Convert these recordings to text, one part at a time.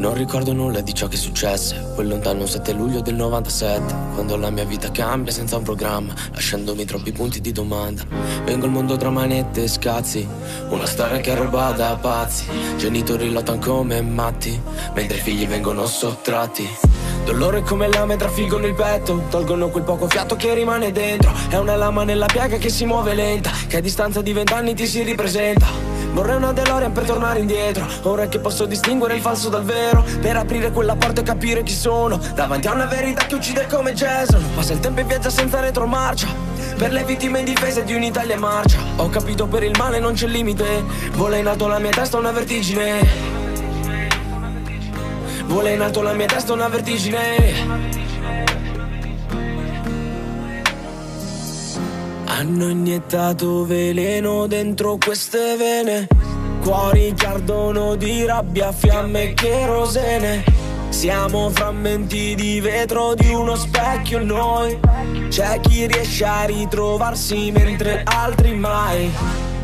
Non ricordo nulla di ciò che successe. Quel lontano 7 luglio del 97 Quando la mia vita cambia senza un programma Lasciandomi troppi punti di domanda. Vengo al mondo tra manette e scazzi Una storia che ruba da pazzi. Genitori lottano come matti Mentre i figli vengono sottratti. Dolore come lame trafiggono il petto Tolgono quel poco fiato che rimane dentro. È una lama nella piaga che si muove lenta Che a distanza di vent'anni ti si ripresenta Vorrei una DeLorean per tornare indietro. Ora che posso distinguere il falso dal vero. Per aprire quella porta e capire chi sono. Davanti a una verità che uccide come Jason. Passa il tempo e viaggia senza retromarcia. Per le vittime indifese di un'Italia in marcia. Ho capito per il male non c'è limite. Vola in alto la mia testa una vertigine. Vola in alto la mia testa una vertigine Hanno iniettato veleno dentro queste vene. Cuori che ardono di rabbia, fiamme e cherosene Siamo frammenti di vetro di uno specchio noi. C'è chi riesce a ritrovarsi mentre altri mai.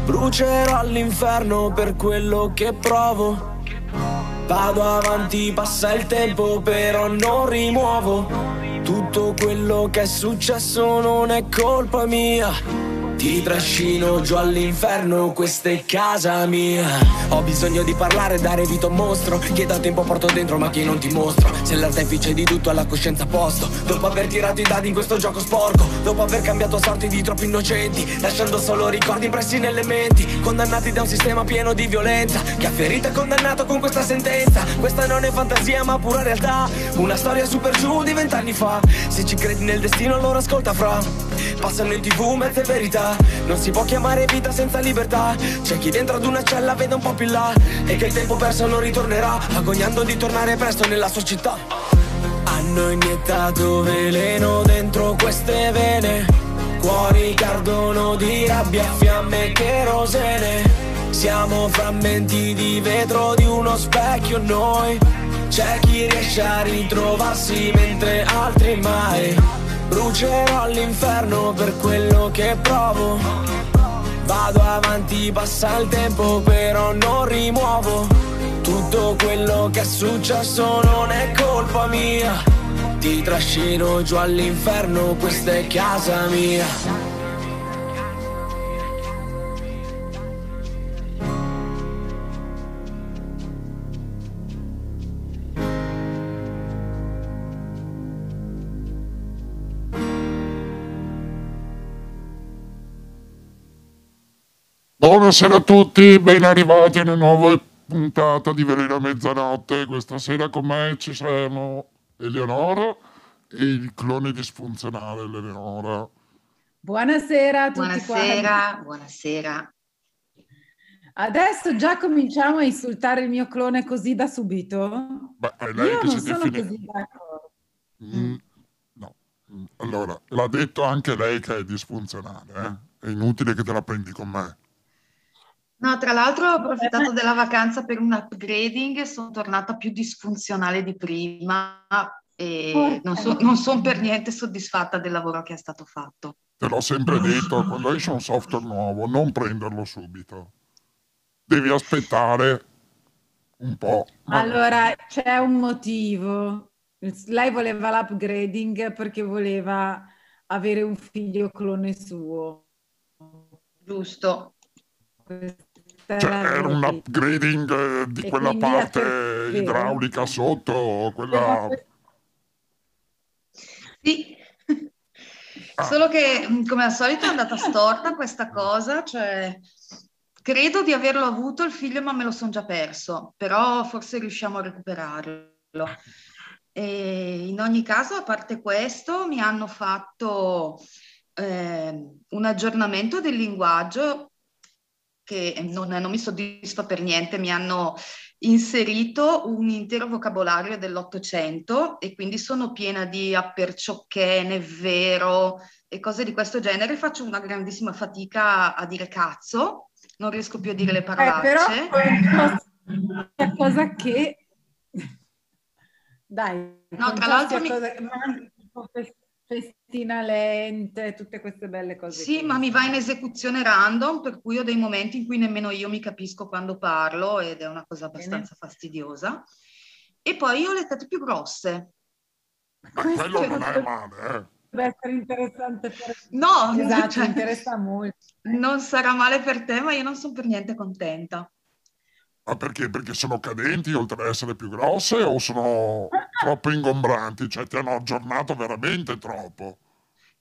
Brucerò all'inferno per quello che provo. Vado avanti, passa il tempo però non rimuovo tutto quello che è successo non è colpa mia ti trascino giù all'inferno, questa è casa mia. Ho bisogno di parlare, dare vita a un mostro. Che da tempo porto dentro ma che non ti mostro. Se l'artefice di tutto ha la coscienza a posto. Dopo aver tirato i dadi in questo gioco sporco. Dopo aver cambiato sorti di troppi innocenti. Lasciando solo ricordi impressi nelle menti. Condannati da un sistema pieno di violenza. Che ha ferito e condannato con questa sentenza. Questa non è fantasia ma pura realtà. Una storia super giù di vent'anni fa. Se ci credi nel destino allora ascolta fra Passano in tv mezze verità. Non si può chiamare vita senza libertà. C'è chi dentro ad una cella vede un po' più là. E che il tempo perso non ritornerà Agognando di tornare presto nella sua città. Hanno iniettato veleno dentro queste vene. Cuori che ardono di rabbia, fiamme e cherosene siamo frammenti di vetro di uno specchio noi. C'è chi riesce a ritrovarsi mentre altri mai Brucerò all'inferno per quello che provo. Vado avanti, passa il tempo però non rimuovo. Tutto quello che è successo non è colpa mia. Ti trascino giù all'inferno, questa è casa mia Buonasera a tutti, ben arrivati a una nuova puntata di Velena Mezzanotte. Questa sera con me ci saranno Eleonora e il clone disfunzionale Eleonora. Buonasera a tutti Buonasera, quanti. buonasera. Adesso già cominciamo a insultare il mio clone così da subito? Beh, è lei Io che non si sono defini... così d'accordo. Mm, no. Allora, l'ha detto anche lei che è disfunzionale, eh? È inutile che te la prendi con me. No, tra l'altro ho approfittato della vacanza per un upgrading e sono tornata più disfunzionale di prima e non, so, non sono per niente soddisfatta del lavoro che è stato fatto. Te l'ho sempre detto, quando esce un software nuovo non prenderlo subito. Devi aspettare un po'. Allora, c'è un motivo. Lei voleva l'upgrading perché voleva avere un figlio clone suo. Giusto. Cioè, era un upgrading eh, di e quella parte idraulica sotto, quella... Sì, ah. solo che mm, come al solito è andata storta questa cosa, cioè credo di averlo avuto il figlio ma me lo sono già perso, però forse riusciamo a recuperarlo. E in ogni caso, a parte questo, mi hanno fatto eh, un aggiornamento del linguaggio che non, non, mi soddisfa per niente, mi hanno inserito un intero vocabolario dell'Ottocento e quindi sono piena di apperciocché, ne vero e cose di questo genere. Faccio una grandissima fatica a dire cazzo, non riesco più a dire le parolacce. Eh, però è cosa che... Dai, no, tra l'altro... Mi... Cosa festina lente, tutte queste belle cose. Sì, ma mi va in esecuzione random, per cui ho dei momenti in cui nemmeno io mi capisco quando parlo ed è una cosa abbastanza Bene. fastidiosa. e poi io ho le tette più grosse. Ma quello non è male, eh. Deve essere interessante per... No, Esatto, cioè, interessa molto. non sarà male per te, ma io non sono per niente contenta. Ma perché? Perché sono cadenti oltre ad essere più grosse o sono troppo ingombranti? Cioè ti hanno aggiornato veramente troppo.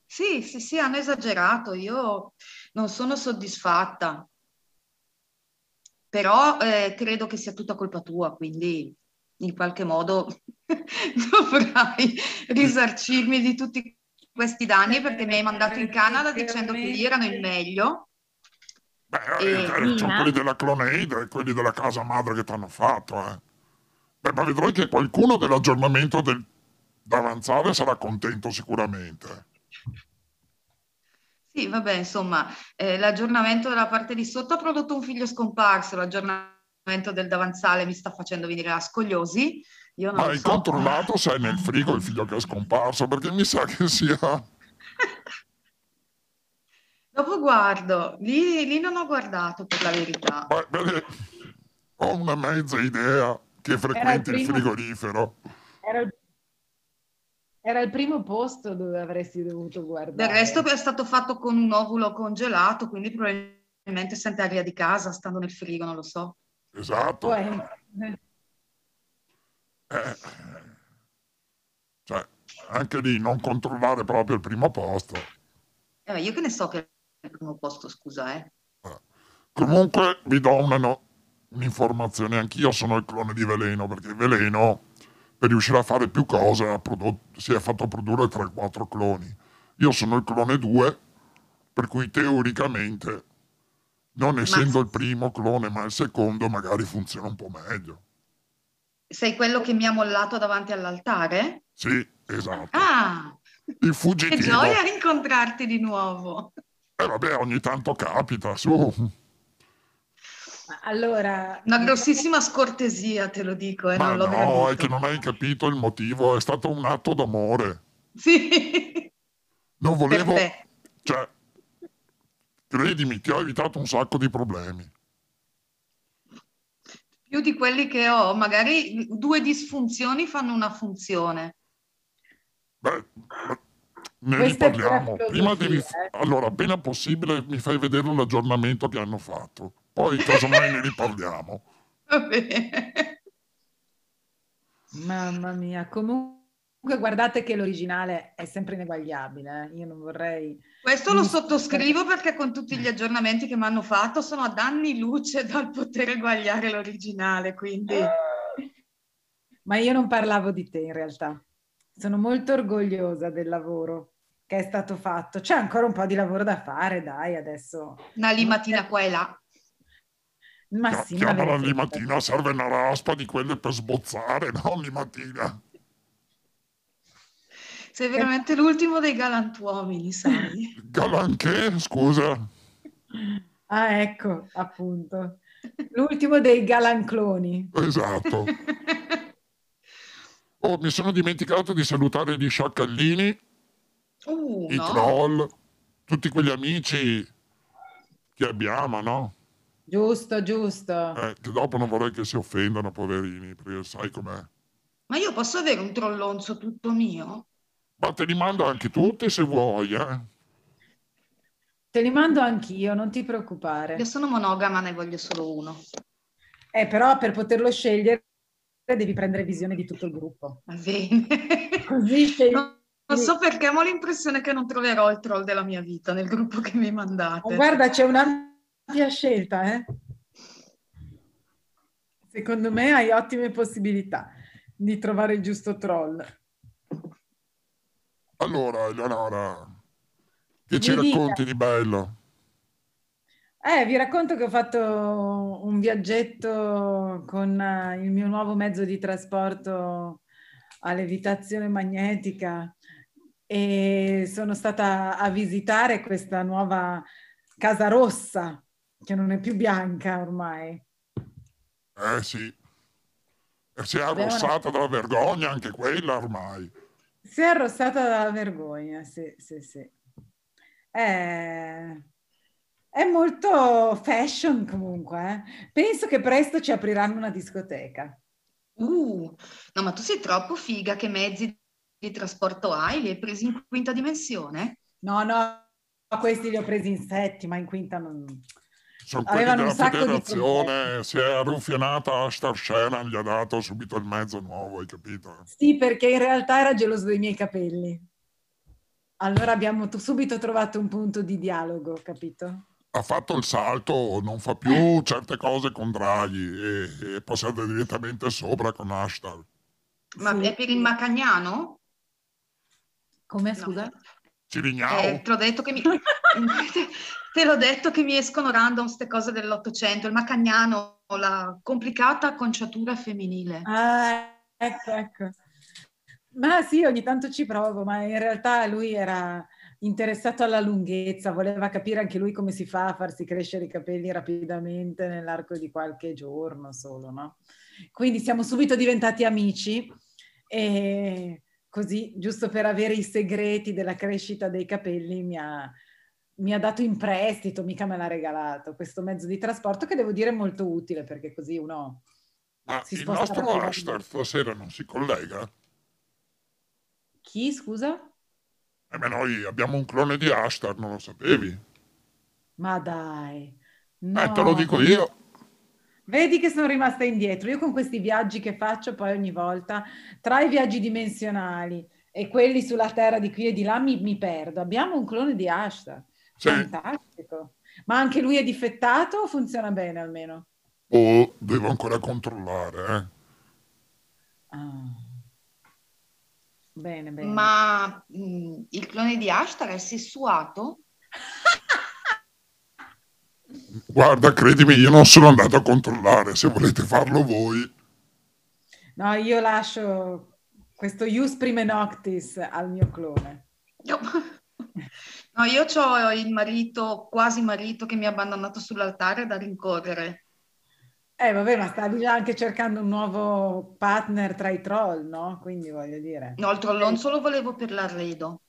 Sì, sì, sì, hanno esagerato, io non sono soddisfatta, però eh, credo che sia tutta colpa tua, quindi in qualche modo dovrai risarcirmi di tutti questi danni perché mi hai mandato in Canada dicendo che lì erano il meglio. Beh, eh, sono Nina? quelli della Cloneide e quelli della casa madre che ti hanno fatto, eh. Beh, ma vedrai che qualcuno dell'aggiornamento del... d'avanzare sarà contento sicuramente. Sì, vabbè, insomma, eh, l'aggiornamento della parte di sotto ha prodotto un figlio scomparso, l'aggiornamento del davanzale mi sta facendo venire la scogliosi. Io non Ma hai so. controllato se è nel frigo il figlio che è scomparso? Perché mi sa che sia... Dopo guardo, lì, lì non ho guardato per la verità. Beh, vedi, ho una mezza idea che frequenti il primo- frigorifero. Era il... era il primo posto dove avresti dovuto Del guardare. resto è stato fatto con un ovulo congelato, quindi probabilmente sente aria di casa stando nel frigo, non lo so. Esatto. Essere. Eh, cioè, anche lì non controllare proprio il primo posto. Eh, io che ne so che il primo posto, scusa, eh. Comunque vi do una no- un'informazione, anch'io sono il clone di Veleno, perché Veleno per riuscire a fare più cose ha prodotto- si è fatto produrre 3-4 cloni. Io sono il clone 2, per cui teoricamente, non essendo il primo clone ma il secondo, magari funziona un po' meglio. Sei quello che mi ha mollato davanti all'altare? Sì, esatto. Ah, Il che fuggitivo. gioia rincontrarti di nuovo. Eh vabbè, ogni tanto capita, su. Allora, Una grossissima scortesia, te lo dico, e Ma non l'ho no, è che non hai capito il motivo, è stato un atto d'amore. Sì, Non volevo, cioè, credimi, ti ho evitato un sacco di problemi. Più di quelli che ho, magari due disfunzioni fanno una funzione. Beh, ne Questa riparliamo. Prima devi, eh. allora, appena possibile mi fai vedere l'aggiornamento che hanno fatto. Poi, casomai, ne riparliamo. Va bene. mamma mia, comunque guardate che l'originale è sempre ineguagliabile. eh. Io non vorrei... Questo lo sottoscrivo perché con tutti gli aggiornamenti che mi hanno fatto sono ad anni luce dal poter eguagliare l'originale, quindi Ma io non parlavo di te in realtà. Sono molto orgogliosa del lavoro che è stato fatto. C'è ancora un po' di lavoro da fare, dai, adesso. una limatina qua e là. Ma Chia- sì, ma Chiamala limatina, serve una raspa di quelle per sbozzare, no? Limatina. Sei veramente l'ultimo dei galantuomini, sai? Galanché, scusa. Ah, ecco, appunto. L'ultimo dei galancloni. Esatto. Oh, mi sono dimenticato di salutare gli sciacallini, Uh, i no? troll, tutti quegli amici che abbiamo, no? Giusto, giusto. Eh, che dopo non vorrei che si offendano, poverini, perché sai com'è. Ma io posso avere un trollonzo tutto mio? Ma te li mando anche tutti se vuoi, eh. Te li mando anch'io, non ti preoccupare. Io sono monogama, ne voglio solo uno. Eh, però per poterlo scegliere devi prendere visione di tutto il gruppo. Va bene. Così scegli. Non, non so perché, ma ho l'impressione che non troverò il troll della mia vita nel gruppo che mi mandate. Guarda, c'è un'ampia scelta, eh? Secondo me hai ottime possibilità di trovare il giusto troll. Allora, Eleonora, che ci dica. racconti di bello? Eh, vi racconto che ho fatto un viaggetto con eh, il mio nuovo mezzo di trasporto a levitazione magnetica e sono stata a visitare questa nuova casa rossa, che non è più bianca ormai. Eh sì. E si è arrossata dalla vergogna anche quella ormai. Si è arrossata dalla vergogna, sì, sì, sì. È, è molto fashion comunque. eh. Penso che presto ci apriranno una discoteca. Uh, No, ma tu sei troppo figa, che mezzi di trasporto hai? Li hai presi in quinta dimensione? No, no, questi li ho presi in settima, in quinta non... Sono quelli Avevano della un sacco di federazione, si è arruffianata a Starscena, gli ha dato subito il mezzo nuovo, hai capito? Sì, perché in realtà era geloso dei miei capelli. Allora abbiamo t- subito trovato un punto di dialogo, capito? Ha fatto il salto, non fa più certe cose con Draghi e, e passate direttamente sopra con Ashtar. Ma Sì. è per il Macagnano? Come, No. scusa? Cirignao, Eh, te l'ho detto che mi... te, te l'ho detto che mi escono random queste cose dell'Ottocento. Il Macagnano, la complicata conciatura femminile. Ah, ecco, ecco. Ma sì, ogni tanto ci provo, ma in realtà lui era interessato alla lunghezza, voleva capire anche lui come si fa a farsi crescere i capelli rapidamente nell'arco di qualche giorno solo, no? Quindi siamo subito diventati amici e così, giusto per avere i segreti della crescita dei capelli, mi ha, mi ha dato in prestito, mica me l'ha regalato, questo mezzo di trasporto che devo dire è molto utile perché così uno... ma si il nostro. Ashtar stasera non si collega? Chi, scusa? Eh beh, noi abbiamo un clone di Ashtar, non lo sapevi? Ma dai. Eh, te lo No. dico io. Vedi che sono rimasta indietro. Io con questi viaggi che faccio poi ogni volta, tra i viaggi dimensionali e quelli sulla Terra di qui e di là, mi, mi perdo. Abbiamo un clone di Ashtar. Sì. Fantastico. Ma anche lui è difettato o funziona bene almeno? Oh, devo ancora controllare, eh. Ah. Bene, bene. Ma mh, il clone di Ashtar è sessuato? Guarda, credimi, io non sono andato a controllare, se volete farlo voi. No, io lascio questo Ius Prime Noctis al mio clone. No, io ho il marito, quasi marito, che mi ha abbandonato sull'altare da rincorrere. Eh, vabbè, ma stavi già anche cercando un nuovo partner tra i troll, no? Quindi voglio dire. No, il trollonzo lo volevo per l'arredo.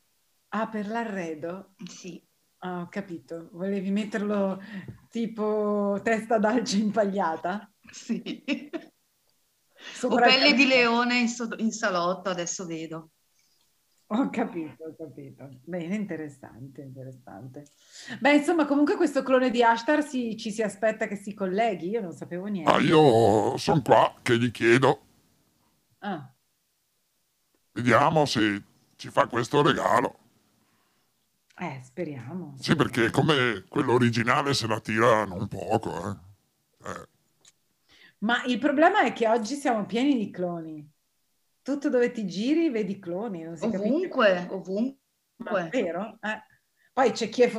Ah, per l'arredo? Sì. Ah, ho capito. Volevi metterlo tipo testa d'alce impagliata? Sì. O Sopra il pelle di leone in, so- in salotto, adesso vedo. Ho capito, ho capito. Bene, interessante, interessante. Beh, insomma, comunque questo clone di Ashtar si- ci si aspetta che si colleghi, io non sapevo niente. Ah, io sono qua che gli chiedo, Ah, vediamo se ci fa questo regalo. Eh, speriamo. Sì, perché come quello originale se la tira non poco, eh. Eh, Ma il problema è che oggi siamo pieni di cloni. Tutto dove ti giri vedi cloni, non si capisce. Ovunque, Ma ovunque. vero? Eh. Poi c'è chi è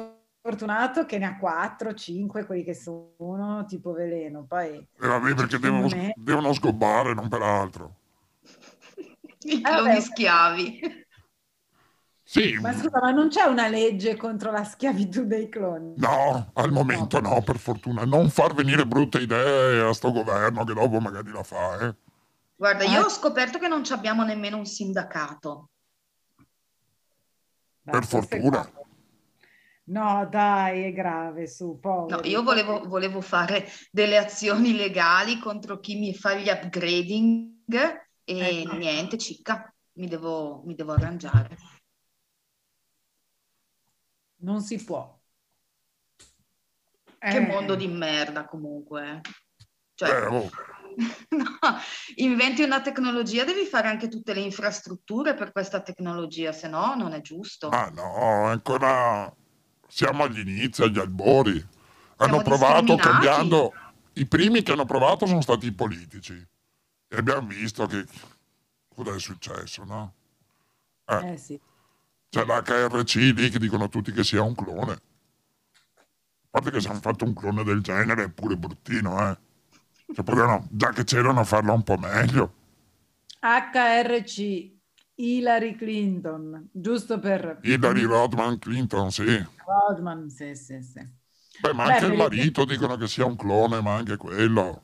fortunato che ne ha 4, 5, quelli che sono tipo veleno. Poi E vabbè, perché devono, me- devono sgobbare, non per altro. I vabbè, cloni ok. schiavi. Sì, Ma scusa, ma non c'è una legge contro la schiavitù dei cloni? no, al momento no, per fortuna. Non far venire brutte idee a sto governo che dopo magari la fa, eh. Guarda, Ah. io ho scoperto che non ci abbiamo nemmeno un sindacato. Dai, Per fortuna. No, dai, è grave, su, No, poveri. io volevo, volevo fare delle azioni legali contro chi mi fa gli upgrading e Ecco. niente, cicca, mi devo, mi devo arrangiare. Non si può. Che Eh, mondo di merda comunque. eh. Cioè, Eh, oh, no, inventi una tecnologia, devi fare anche tutte le infrastrutture per questa tecnologia, se no non è giusto. ma no, ancora siamo agli inizi, agli albori. Hanno Siamo provato cambiando. I primi che hanno provato sono stati i politici. E abbiamo visto che cosa è successo, no? eh sì. C'è l'HRC lì che dicono tutti che sia un clone. A parte che se hanno fatto un clone del genere è pure bruttino, eh. Cioè, potevano, già che c'erano, farla un po' meglio. HRC, Hillary Clinton, giusto per Hillary Rodman Clinton, sì. Rodman, sì, sì, sì. Beh, ma Beh, anche il marito dicono che sia un clone, ma anche quello.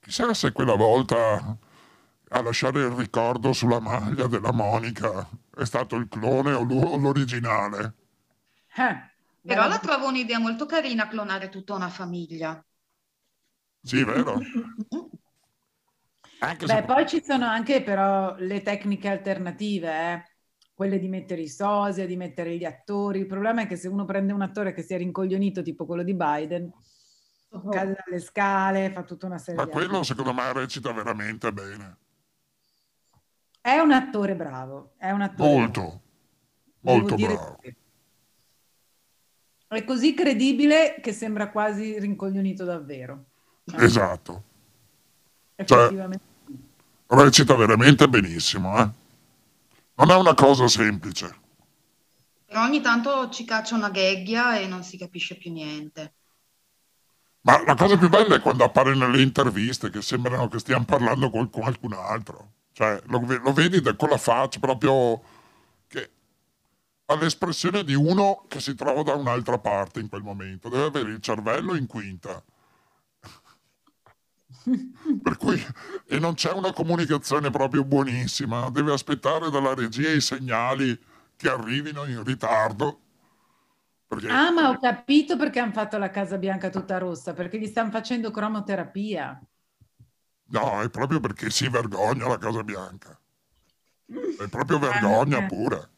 Chissà se quella volta a lasciare il ricordo sulla maglia della Monica è stato il clone o l'originale. Eh, Però la trovo un'idea molto carina clonare tutta una famiglia. Sì, vero? Anche Beh, se... poi ci sono anche però le tecniche alternative, eh? quelle di mettere i sosia, di mettere gli attori. Il problema è che se uno prende un attore che si è rincoglionito, tipo quello di Biden, cade dalle scale, fa tutta una serie Ma di quello secondo me recita veramente bene. È un attore bravo, è un attore Molto, bravo. molto bravo. che È così credibile che sembra quasi rincoglionito davvero. Esatto. Cioè, effettivamente. recita veramente benissimo, eh. Non è una cosa semplice. Però ogni tanto ci caccia una gheghia e non si capisce più niente. Ma la cosa più bella è quando appare nelle interviste che sembrano che stiamo parlando con qualcun altro. Cioè, lo, lo vedi da- con la faccia proprio che ha l'espressione di uno che si trova da un'altra parte in quel momento. Deve avere il cervello in quinta. Per cui, e non c'è una comunicazione proprio buonissima. Deve aspettare dalla regia i segnali che arrivino in ritardo. Perché Ah, ma ho capito perché hanno fatto la Casa Bianca tutta rossa, perché gli stanno facendo cromoterapia. No, è proprio perché si vergogna la Casa Bianca. È proprio Ah, vergogna pure.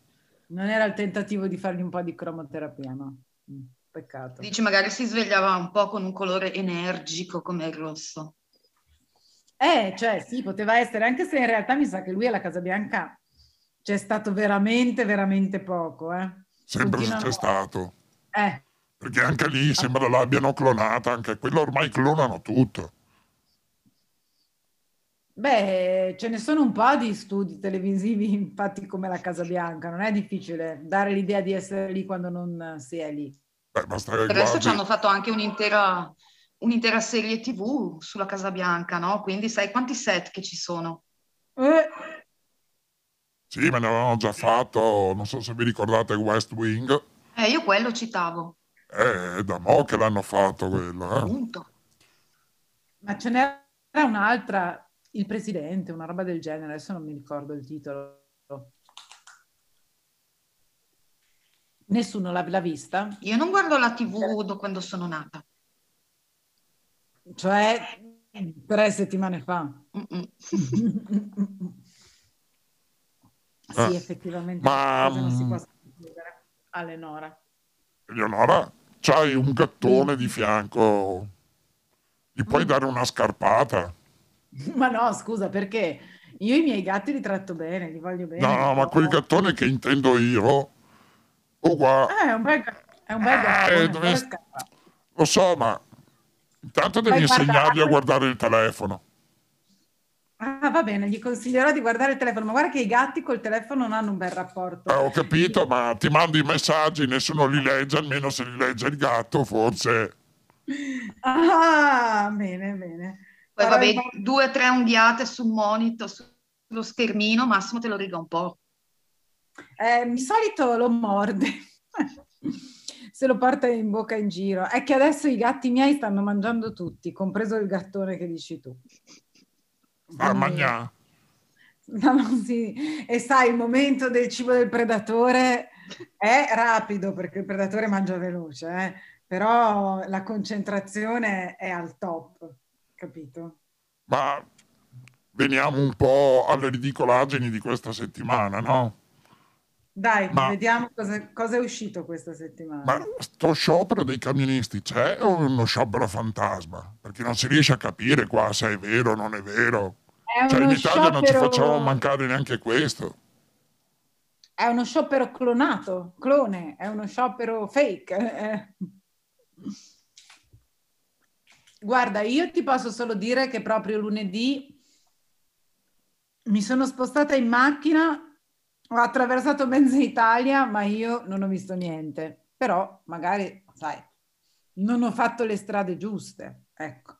Non era il tentativo di fargli un po' di cromoterapia, no? Mm, Peccato. Dici, magari si svegliava un po' con un colore energico come il rosso. Eh, cioè, sì, poteva essere, anche se in realtà mi sa che lui alla Casa Bianca c'è stato veramente, veramente poco, eh. Sempre Continuano- c'è stato. Eh, Perché anche lì sembra l'abbiano clonata, anche quello ormai clonano tutto. Beh, ce ne sono un po' di studi televisivi, infatti, come la Casa Bianca. Non è difficile dare l'idea di essere lì quando non si è lì. Beh, basta che Per adesso guardi- ci hanno fatto anche un'intera un'intera serie TV sulla Casa Bianca, no? Quindi sai quanti set che ci sono? Eh, Sì, ma ne avevano già fatto, non so se vi ricordate West Wing. Eh, io quello citavo, Eh, è da mo' che l'hanno fatto quello, eh. appunto. ma ce n'era un'altra, il presidente, una roba del genere, adesso non mi ricordo il titolo. Nessuno l'ha, l'ha vista? Io non guardo la TV da quando sono nata. Cioè, tre settimane fa. Sì, Ah, effettivamente, ma, non si mm, a Lenora. Eleonora, c'hai un gattone di fianco. Gli puoi Mm. dare una scarpata? Ma no, scusa, perché io i miei gatti li tratto bene, li voglio bene. No, ma quel gattone che intendo io, oh qua, Eh, è un bel, è un bel Ah, gattone, eh, dove- però scappa. lo so, ma intanto devi Vai, insegnargli a guardare il telefono. Ah, va bene, gli consiglierò di guardare il telefono, ma guarda che i gatti col telefono non hanno un bel rapporto. Eh, ho capito, ma ti mandi i messaggi, nessuno li legge, almeno se li legge il gatto, forse. Ah, bene, bene. Poi vabbè, due o tre unghiate sul monitor, sullo schermino, massimo te lo riga un po'. Eh, di solito lo morde, se lo porta in bocca in giro. È che adesso i gatti miei stanno mangiando tutti, compreso il gattone che dici tu. Quindi- magna. No, no, sì. E sai, il momento del cibo del predatore è rapido perché il predatore mangia veloce, eh. Però la concentrazione è al top, capito? Ma veniamo un po' alle ridicolaggini di questa settimana, no? Dai, Ma- vediamo cosa, cosa è uscito questa settimana. Ma sto sciopero dei camionisti c'è o è uno sciopero fantasma? Perché non si riesce a capire qua se è vero o non è vero. È Cioè in Italia non ci sciopero- facciamo mancare neanche questo. È uno sciopero clonato, clone, è uno sciopero fake. Eh. Guarda, io ti posso solo dire che proprio lunedì mi sono spostata in macchina, ho attraversato mezza Italia, ma io non ho visto niente. Però magari, sai, non ho fatto le strade giuste. Ecco.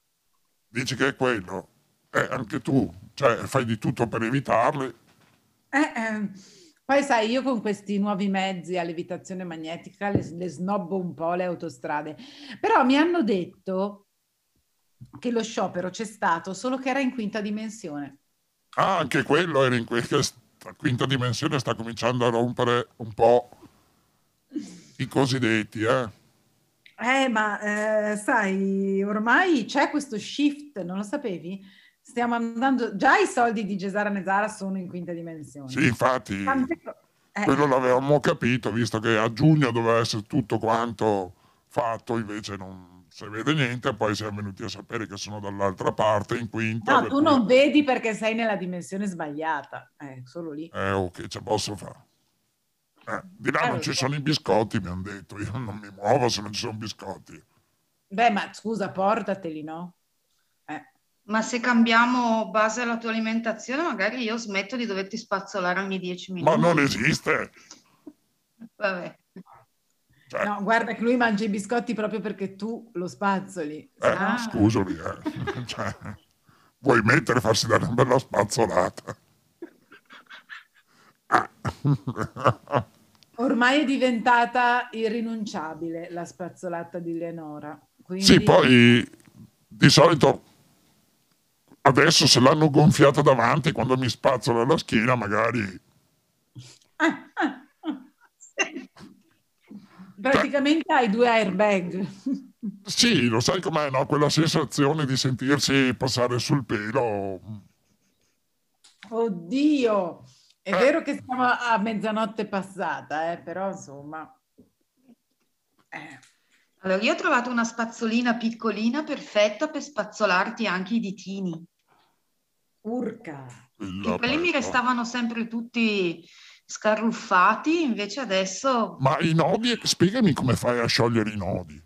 Dici che è quello. Eh, anche tu, cioè fai di tutto per evitarli. Eh, ehm, poi sai, io con questi nuovi mezzi a levitazione magnetica le, le snobbo un po' le autostrade, però mi hanno detto che lo sciopero c'è stato, solo che era in quinta dimensione. Ah, anche quello era in questa quinta dimensione, sta cominciando a rompere un po' i cosiddetti, eh. Eh, ma eh, sai, ormai c'è questo shift, non lo sapevi? stiamo andando, già i soldi di Gesara Nezara sono in quinta dimensione. Sì, infatti, eh. quello l'avevamo capito, visto che a giugno doveva essere tutto quanto fatto, invece non si vede niente, poi siamo venuti a sapere che sono dall'altra parte, in quinta. No, tu non vedi perché sei nella dimensione sbagliata, eh, solo lì. Eh, ok, ce posso fare. Eh, di là eh, non ci sono i biscotti, mi hanno detto, io non mi muovo se non ci sono biscotti. Beh, ma scusa, portateli, no? Eh. Ma se cambiamo base alla tua alimentazione, magari io smetto di doverti spazzolare ogni dieci minuti. Ma non esiste! Vabbè. Cioè... No, guarda che lui mangia i biscotti proprio perché tu lo spazzoli. Eh, ah. Scusami, eh. cioè, vuoi mettere farsi dare una bella spazzolata? Ah. Ormai è diventata irrinunciabile la spazzolata di Leonora. Quindi... Sì, poi di solito adesso se l'hanno gonfiata davanti quando mi spazzola la schiena magari... Ah, ah, Praticamente hai due airbag. Sì, lo sai com'è, no? Quella sensazione di sentirsi passare sul pelo. Oddio! È eh. vero che siamo a mezzanotte passata, eh, però insomma... Eh. Allora, io ho trovato una spazzolina piccolina perfetta per spazzolarti anche i ditini. Urca! quelli mi restavano sempre tutti scarruffati, invece adesso... Ma i nodi, spiegami come fai a sciogliere i nodi.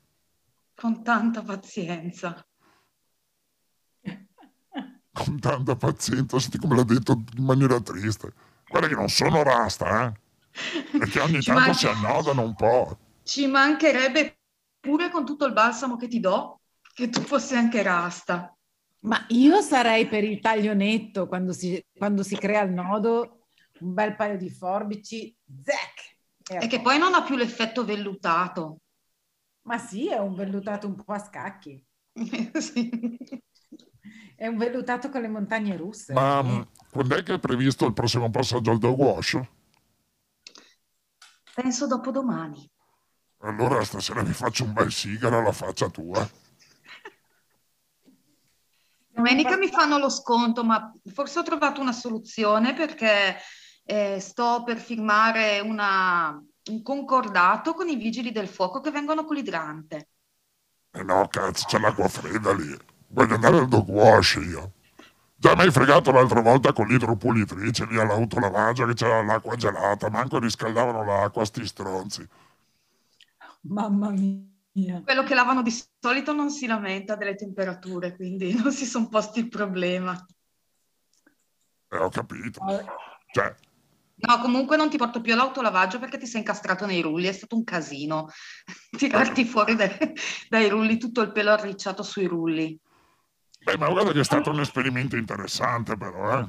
Con tanta pazienza. Con tanta pazienza, senti come l'ha detto in maniera triste. Guarda che non sono rasta, eh? Perché ogni tanto man- si annodano un po'. Ci mancherebbe pure con tutto il balsamo che ti do, che tu fossi anche rasta. Ma io sarei per il taglio netto quando si, quando si crea il nodo un bel paio di forbici, zac! E, e che poi non ha più l'effetto vellutato. Ma sì, è un vellutato un po' a scacchi. sì. È un vellutato con le montagne russe. Ma quando è che è previsto il prossimo passaggio al dog wash? Penso dopo domani. Allora stasera mi faccio un bel sigaro alla faccia tua. Domenica mi fanno lo sconto, ma forse ho trovato una soluzione perché eh, sto per firmare una, un concordato con i vigili del fuoco che vengono con l'idrante. Eh no, cazzo, c'è l'acqua fredda lì. Voglio andare al dog wash io. Già mi hai fregato l'altra volta con l'idropulitrice lì all'autolavaggio che c'era l'acqua gelata, manco riscaldavano l'acqua sti stronzi. Mamma mia. Quello che lavano di solito non si lamenta delle temperature, quindi non si sono posti il problema. Eh, ho capito. Cioè, No, comunque non ti porto più all'autolavaggio perché ti sei incastrato nei rulli, è stato un casino tirarti fuori dai, dai rulli, tutto il pelo arricciato sui rulli. Beh, ma guarda che è stato un esperimento interessante però, eh?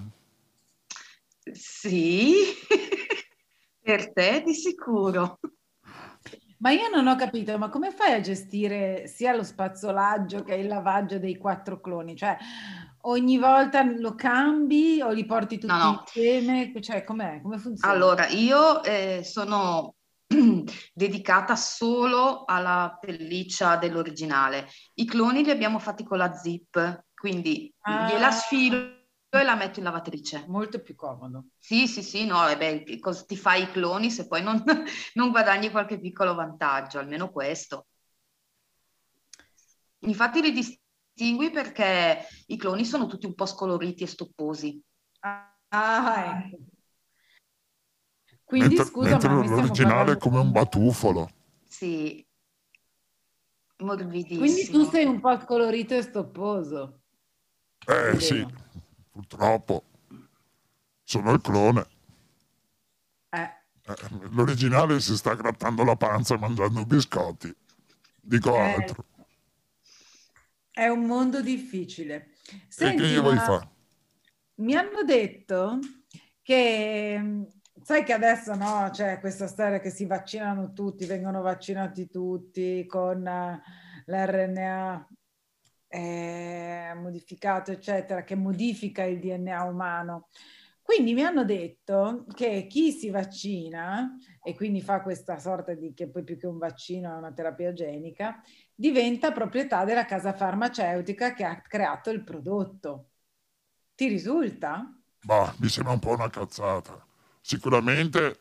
Sì, per te di sicuro. Ma io non ho capito, ma come fai a gestire sia lo spazzolaggio che il lavaggio dei quattro cloni? Cioè, ogni volta lo cambi o li porti tutti no, no. insieme? Cioè, com'è? Come funziona? Allora, io eh, sono dedicata solo alla pelliccia dell'originale. I cloni li abbiamo fatti con la zip, quindi ah. gliela sfilo e la metto in lavatrice. Molto più comodo. Sì, sì, sì, no, e beh, ti fai i cloni se poi non, non guadagni qualche piccolo vantaggio, almeno questo. Infatti li distingui perché i cloni sono tutti un po' scoloriti e stopposi. Ah, ecco. Quindi mentre, scusa, mentre ma l'originale è come un batuffolo. Sì, morbidissimo. Quindi tu sei un po' scolorito e stopposo. Eh sì, purtroppo sono il clone. Eh. Eh, l'originale si sta grattando la panza e mangiando biscotti. Dico eh. altro. È un mondo difficile. Senti, e che gli vuoi fare? Mi hanno detto che sai che adesso no, c'è questa storia che si vaccinano tutti, vengono vaccinati tutti con l'RNA eh, modificato, eccetera, che modifica il DNA umano. Quindi mi hanno detto che chi si vaccina e quindi fa questa sorta di che poi più che un vaccino è una terapia genica, diventa proprietà della casa farmaceutica che ha creato il prodotto. Ti risulta? Bah, mi sembra un po' una cazzata. Sicuramente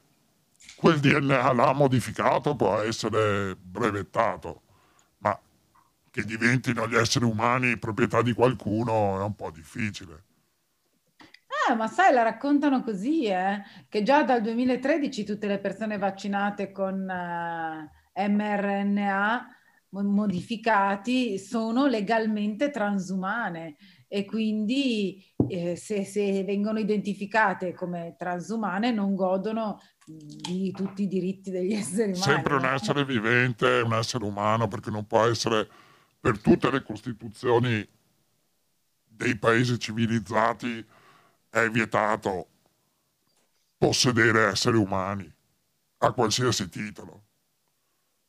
quel DNA là modificato può essere brevettato, ma che diventino gli esseri umani proprietà di qualcuno è un po' difficile. Eh, ma sai, la raccontano così, eh? che già dal 2013 tutte le persone vaccinate con uh, mRNA modificati sono legalmente transumane e quindi eh, se, se, vengono identificate come transumane non godono di tutti i diritti degli esseri umani. Sempre un essere vivente, un essere umano, perché non può essere per tutte le costituzioni dei paesi civilizzati è vietato possedere esseri umani a qualsiasi titolo.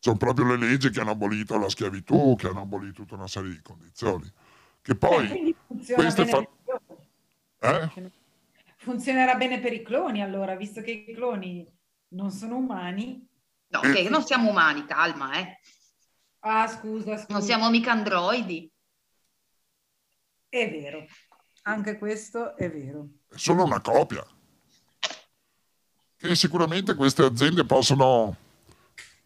Sono proprio le leggi che hanno abolito la schiavitù, che hanno abolito tutta una serie di condizioni. Che poi eh, queste fa... eh? Funzionerà bene per i cloni allora, visto che i cloni non sono umani. No, ok, eh. non siamo umani, calma, eh. Ah, scusa, scusa. Non siamo mica androidi. È vero. Anche questo è vero. È solo una copia. Che sicuramente queste aziende possono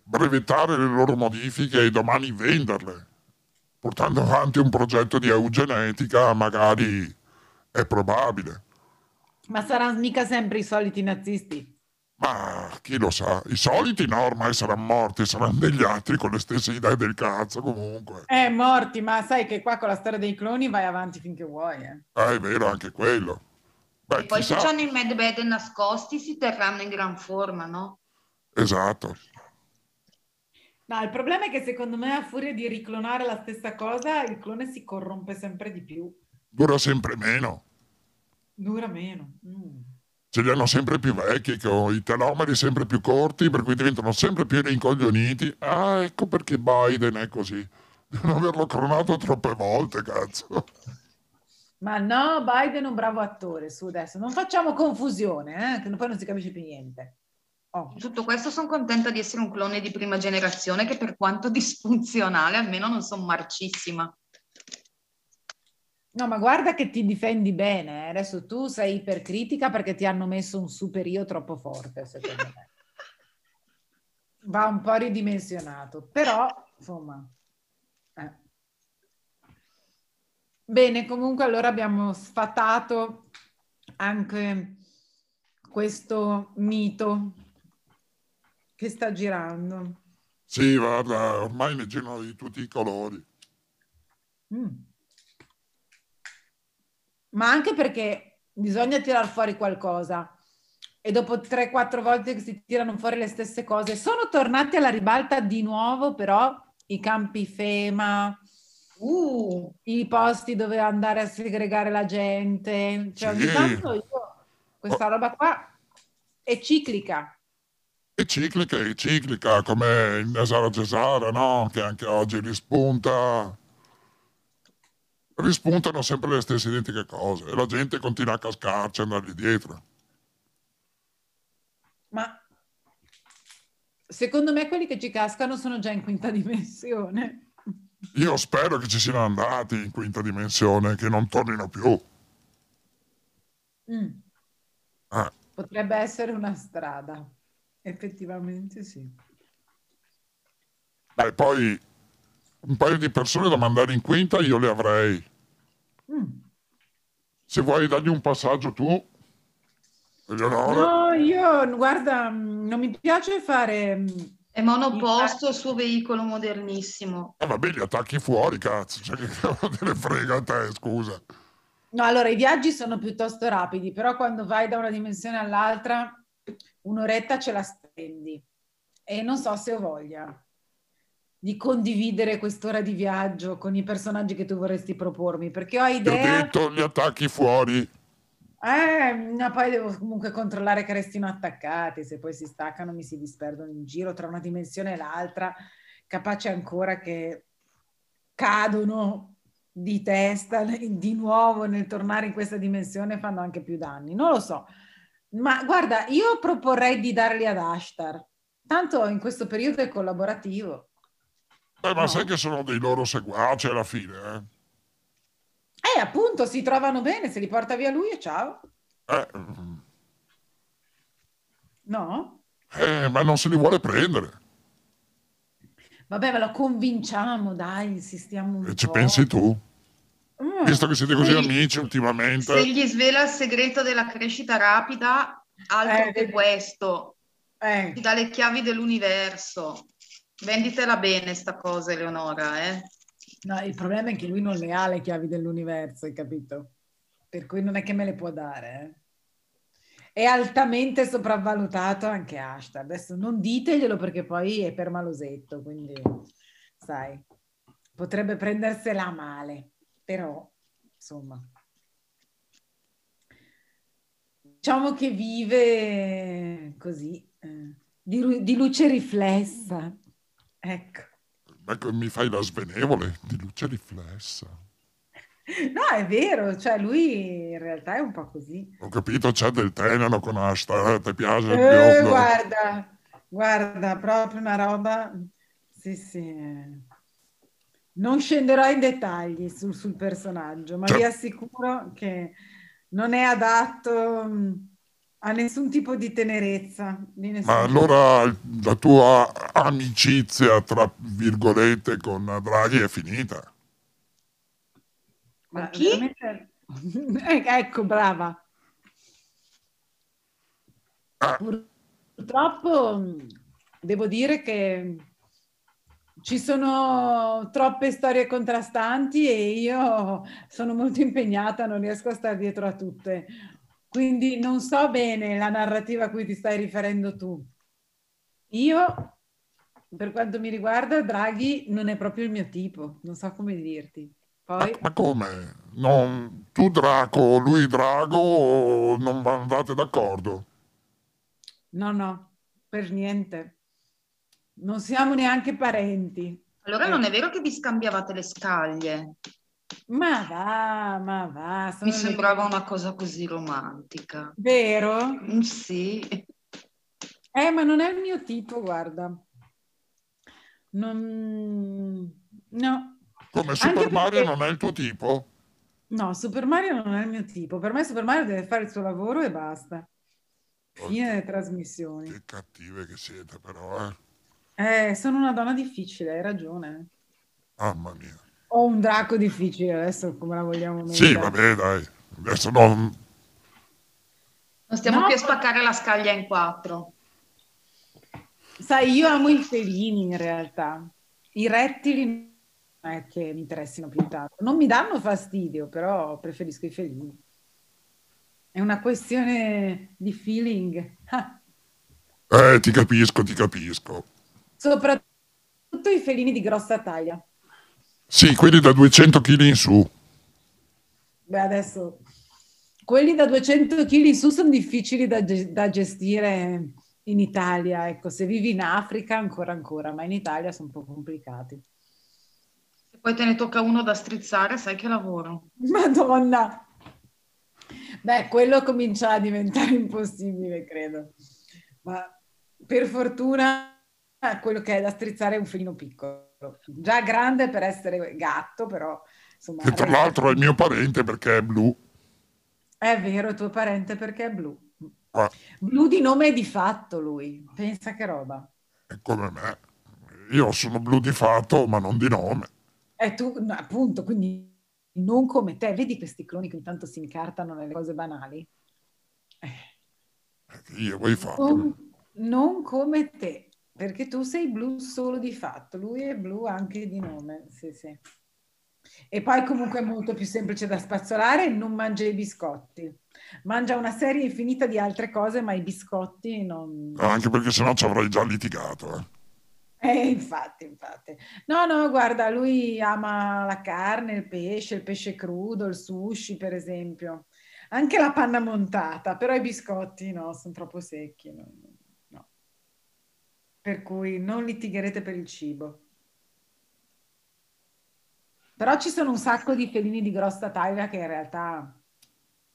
brevettare le loro modifiche e domani venderle, portando avanti un progetto di eugenetica, magari è probabile. Ma saranno mica sempre i soliti nazisti? Ma chi lo sa, i soliti no, ormai saranno morti, saranno degli altri con le stesse idee del cazzo comunque. Eh, morti, ma sai che qua con la storia dei cloni vai avanti finché vuoi. Eh, eh è vero, anche quello. Beh, e poi se hanno i Mad Bed nascosti si terranno in gran forma, no? Esatto. No, il problema è che secondo me a furia di riclonare la stessa cosa, il clone si corrompe sempre di più. Dura sempre meno. Dura meno. Mm ce li hanno sempre più vecchi, con i telomeri sempre più corti, per cui diventano sempre più rincoglioniti. Ah, ecco perché Biden è così. Devono averlo cronato troppe volte, cazzo. Ma no, Biden è un bravo attore, su adesso. Non facciamo confusione, eh, che poi non si capisce più niente. Oh. Tutto questo sono contenta di essere un clone di prima generazione che per quanto disfunzionale almeno non sono marcissima. No, ma guarda che ti difendi bene. Eh. Adesso tu sei ipercritica perché ti hanno messo un superio troppo forte, secondo me. Va un po' ridimensionato, però insomma. Eh. Bene, comunque allora abbiamo sfatato anche questo mito che sta girando. Sì, guarda, ormai ne girano di tutti i colori. Mm ma anche perché bisogna tirar fuori qualcosa e dopo 3-4 volte che si tirano fuori le stesse cose, sono tornati alla ribalta di nuovo però i campi FEMA, uh, i posti dove andare a segregare la gente, cioè ogni tanto io, questa roba qua è ciclica. È ciclica, è ciclica, come il Nesara Cesara, no? Che anche oggi rispunta rispuntano sempre le stesse identiche cose e la gente continua a cascarci, andargli dietro. Ma secondo me quelli che ci cascano sono già in quinta dimensione. Io spero che ci siano andati in quinta dimensione, che non tornino più. Mm. Eh. Potrebbe essere una strada, effettivamente sì. Beh, poi un paio di persone da mandare in quinta io le avrei. Mm. Se vuoi dargli un passaggio tu, Eleonora. No, io guarda, non mi piace fare. Mm, È monoposto il suo veicolo modernissimo. Eh vabbè, li attacchi fuori, cazzo. Cioè, che te ne frega a te, scusa. No, allora i viaggi sono piuttosto rapidi, però quando vai da una dimensione all'altra, un'oretta ce la spendi. E non so se ho voglia di condividere quest'ora di viaggio con i personaggi che tu vorresti propormi, perché ho idea... Ho detto gli attacchi fuori. Eh, ma poi devo comunque controllare che restino attaccati, se poi si staccano mi si disperdono in giro tra una dimensione e l'altra, capace ancora che cadono di testa di nuovo nel tornare in questa dimensione fanno anche più danni, non lo so. Ma guarda, io proporrei di darli ad Ashtar, tanto in questo periodo è collaborativo. Eh, ma no. sai che sono dei loro seguaci alla fine, eh? Eh, appunto, si trovano bene, se li porta via lui e ciao. Eh, No? eh, ma non se li vuole prendere. Vabbè, ve lo convinciamo, dai, insistiamo un E ci po'. pensi tu? Mm. Visto che siete così Sì. amici ultimamente. Se gli svela il segreto della crescita rapida, altro Eh, che questo. Eh, Ti dà le chiavi dell'universo. Venditela bene sta cosa, Eleonora, eh? no, il problema è che lui non le ha le chiavi dell'universo, hai capito? Per cui non è che me le può dare. eh. È altamente sopravvalutato anche Ashtar. Adesso non diteglielo perché poi è per malosetto, quindi sai, potrebbe prendersela male, però insomma. Diciamo che vive così, eh, di, di luce riflessa. Ecco. Che mi fai la svenevole di luce riflessa. No, è vero, cioè lui in realtà è un po' così. Ho capito, c'è del tenero con Asta, eh, ti piace Eh, guarda, guarda, proprio una roba. Sì, sì. Non scenderò in dettagli sul, sul personaggio, ma Cioè- vi assicuro che non è adatto mh, a nessun tipo di tenerezza. Di nessun Ma tipo. allora la tua amicizia, tra virgolette, con Draghi è finita? Ma chi? veramente- Eh, ecco, brava. Ah. Purtroppo mh, devo dire che ci sono troppe storie contrastanti e io sono molto impegnata, non riesco a stare dietro a tutte. Quindi non so bene la narrativa a cui ti stai riferendo tu. Io, per quanto mi riguarda, Draghi non è proprio il mio tipo, non so come dirti. Ma, Poi... ma come? Non- tu Draco, lui Drago, non andate d'accordo? No, no, per niente. Non siamo neanche parenti. Allora Eh. non è vero che vi scambiavate le scaglie? Ma va, ma va. sono Mi le- sembrava una cosa così romantica. Vero? Mm, Sì. Eh, ma non è il mio tipo, guarda. Non... No, Come Super Anche Mario perché- non è il tuo tipo? no, Super Mario non è il mio tipo. Per me Super Mario deve fare il suo lavoro e basta. Fine delle trasmissioni. Che cattive che siete però, eh? Eh, sono una donna difficile, hai ragione. Mamma mia. Ho un draco difficile, adesso come la vogliamo mettere. Sì, vabbè, dai. Adesso non... Non stiamo No. più a spaccare la scaglia in quattro. Sai, io amo i felini in realtà. I rettili non è che mi interessino più tanto. Non mi danno fastidio, però preferisco i felini. È una questione di feeling. Eh, ti capisco, ti capisco. Soprattutto i felini di grossa taglia. Sì, quelli da 200 kg in su. Beh, adesso quelli da 200 kg in su sono difficili da, da gestire in Italia. Ecco, se vivi in Africa ancora ancora, ma in Italia sono un po' complicati. Se poi te ne tocca uno da strizzare, sai che lavoro. Madonna! Beh, quello comincia a diventare impossibile, credo. Ma per fortuna quello che è da strizzare è un felino piccolo. Già grande per essere gatto, però insomma... Che tra l'altro è il mio parente perché è blu. È vero, tuo parente perché è blu. Ah, Blu di nome e di fatto lui. Pensa che roba. è come me. Io sono blu di fatto, ma non di nome. E tu, appunto, quindi non come te. Vedi questi cloni che ogni tanto si incartano nelle cose banali? Eh. Io vuoi fare? Non, non come te, perché tu sei blu solo di fatto, lui è blu anche di nome, sì, sì. E poi comunque è molto più semplice da spazzolare, non mangia i biscotti. Mangia una serie infinita di altre cose, ma i biscotti non... Anche perché sennò ci avrei già litigato. Eh. Eh, infatti, infatti. No, no, guarda, lui ama la carne, il pesce, il pesce crudo, il sushi, per esempio. Anche la panna montata, però i biscotti no, sono troppo secchi. no. Per cui non litigherete per il cibo. Però ci sono un sacco di felini di grossa taglia che in realtà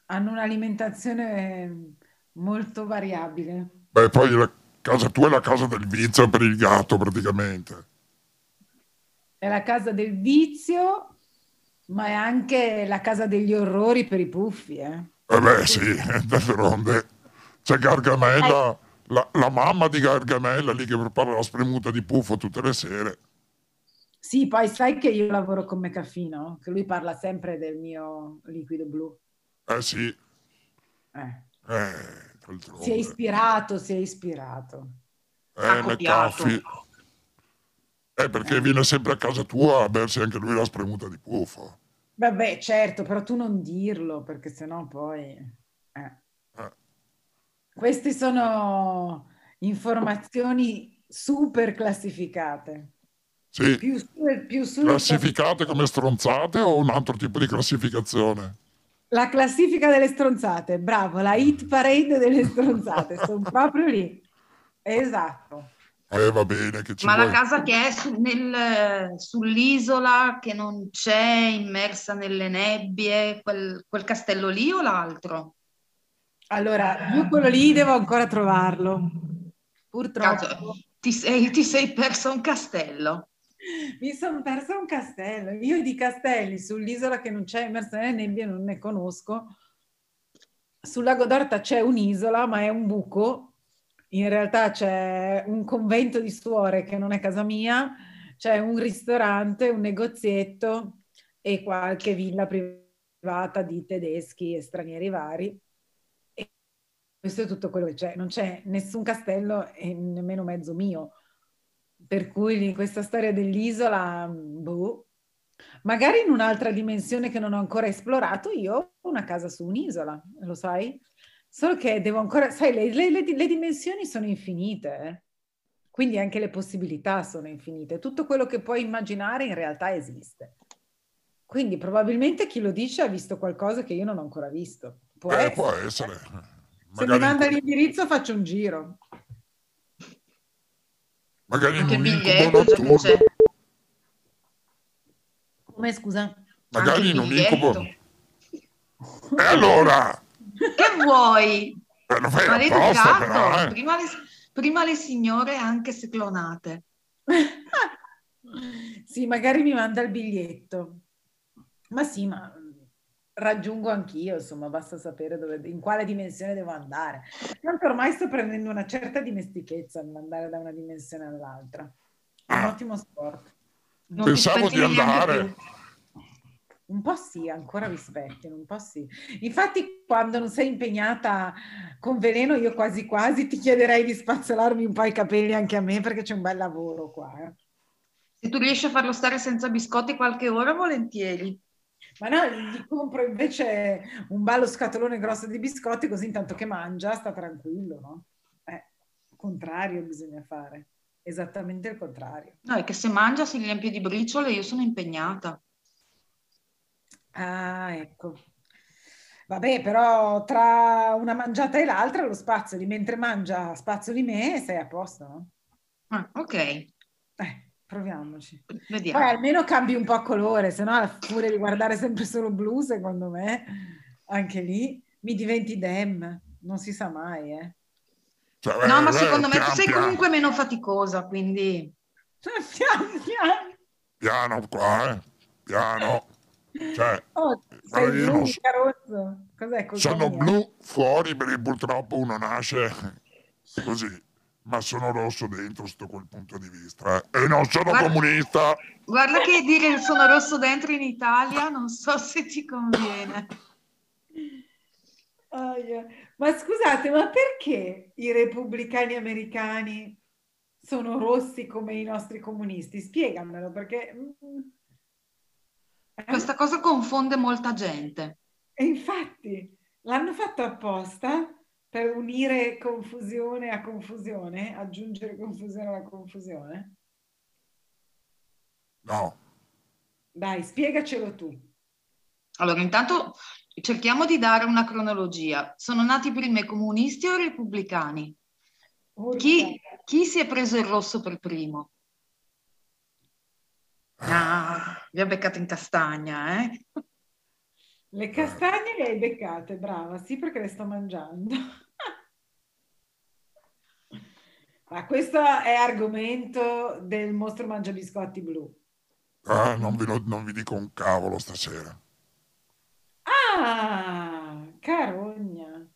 hanno un'alimentazione molto variabile. Beh, poi la casa tua è la casa del vizio per il gatto, praticamente. È la casa del vizio, Ma è anche la casa degli orrori per i puffi, eh? Eh beh, sì, d'altronde. C'è Gargamella, la, la mamma di Gargamella lì che prepara la spremuta di puffo tutte le sere. Sì, poi sai che io lavoro con Mecafino, che lui parla sempre del mio liquido blu. Eh sì, Eh. eh. Si è ispirato, si è ispirato. Eh. McAfee. Eh, perché viene sempre a casa tua a bersi anche lui la spremuta di puffo. Vabbè, certo, però tu non dirlo, perché sennò poi... eh. Eh. Queste sono informazioni super classificate. Sì, Più su più su. classificate come stronzate o un altro tipo di classificazione? La classifica delle stronzate, bravo, la hit parade delle stronzate, sono proprio lì. Esatto. Eh, va bene, che ci Ma la vuoi. casa che è su- nel- sull'isola, che non c'è, immersa nelle nebbie, quel, quel castello lì o l'altro? Allora, io quello lì devo ancora trovarlo. Purtroppo Cazzo, ti sei, ti sei persa un castello. mi sono persa un castello. Io di castelli sull'isola che non c'è immersa nelle nebbie non ne conosco. Sul lago d'Orta c'è un'isola, ma è un buco. In realtà c'è un convento di suore che non è casa mia, c'è un ristorante, un negozietto e qualche villa privata di tedeschi e stranieri vari. Questo è tutto quello che c'è. Non c'è nessun castello e nemmeno mezzo mio. Per cui questa storia dell'isola, boh, magari in un'altra dimensione che non ho ancora esplorato, io ho una casa su un'isola, lo sai? Solo che devo ancora, sai, le, le- le- le dimensioni sono infinite, eh. Quindi anche le possibilità sono infinite. Tutto quello che puoi immaginare in realtà esiste. Quindi probabilmente chi lo dice ha visto qualcosa che io non ho ancora visto. Può Eh, essere. può essere. Se mi manda l'indirizzo faccio un giro. magari in Anche il un incubo che notturno. c'è. Come scusa? Magari Anche in un biglietto. incubo. E allora? Che vuoi? Eh, lo fai apposta però, eh. Prima le, prima le signore anche se clonate. Sì, magari mi manda il biglietto. Ma sì, ma raggiungo anch'io, insomma, basta sapere dove, in quale dimensione devo andare. Tanto ormai sto prendendo una certa dimestichezza nell'andare da una dimensione all'altra. È un Ah. ottimo sport. Non Pensavo di andare. Un po' sì, ancora vi specchiano, un po' sì. Infatti, quando non sei impegnata con veleno, io quasi quasi ti chiederei di spazzolarmi un po' i capelli anche a me, perché c'è un bel lavoro qua. eh. Se tu riesci a farlo stare senza biscotti qualche ora, volentieri. Ma no, gli compro invece un ballo scatolone grosso di biscotti, così intanto che mangia sta tranquillo, no? Eh, contrario bisogna fare, esattamente il contrario. No, è che se mangia si riempie di briciole, io sono impegnata. Ah, ecco. Vabbè, però tra una mangiata e l'altra lo spazzoli, mentre mangia spazzoli me e sei a posto, no? Ah, ok, Eh, proviamoci. vediamo. Poi almeno cambi un po' colore, se no furia di guardare sempre solo blu, secondo me, anche lì mi diventi dem, non si sa mai, eh. Cioè, No, ma eh, secondo me tu pian sei piano, comunque meno faticosa, quindi... Piano, piano. Piano qua, eh. Piano. Cioè, Oh, sei blu, non mica rosso. Cos'è colpa sono mia? blu fuori perché purtroppo uno nasce così, ma sono rosso dentro sotto quel punto di vista. eh. E non sono Guarda- comunista. Guarda che dire sono rosso dentro in Italia, non so se ti conviene. Aia. Ma scusate, ma perché i repubblicani americani sono rossi come i nostri comunisti? Spiegamelo, perché... mm, eh? Questa cosa confonde molta gente. E infatti l'hanno fatto apposta per unire confusione a confusione, aggiungere confusione alla confusione. No, Dai, spiegacelo tu. Allora, intanto cerchiamo di dare una cronologia. Sono nati prima i comunisti o i repubblicani? Chi, chi si è preso il rosso per primo? Ah, vi ha beccato in castagna, eh? Le castagne le hai beccate, brava, sì, perché le sto mangiando. Ma questo è argomento del mostro mangia biscotti blu. Ah, non vi, lo- non vi dico un cavolo stasera. Ah, carogna.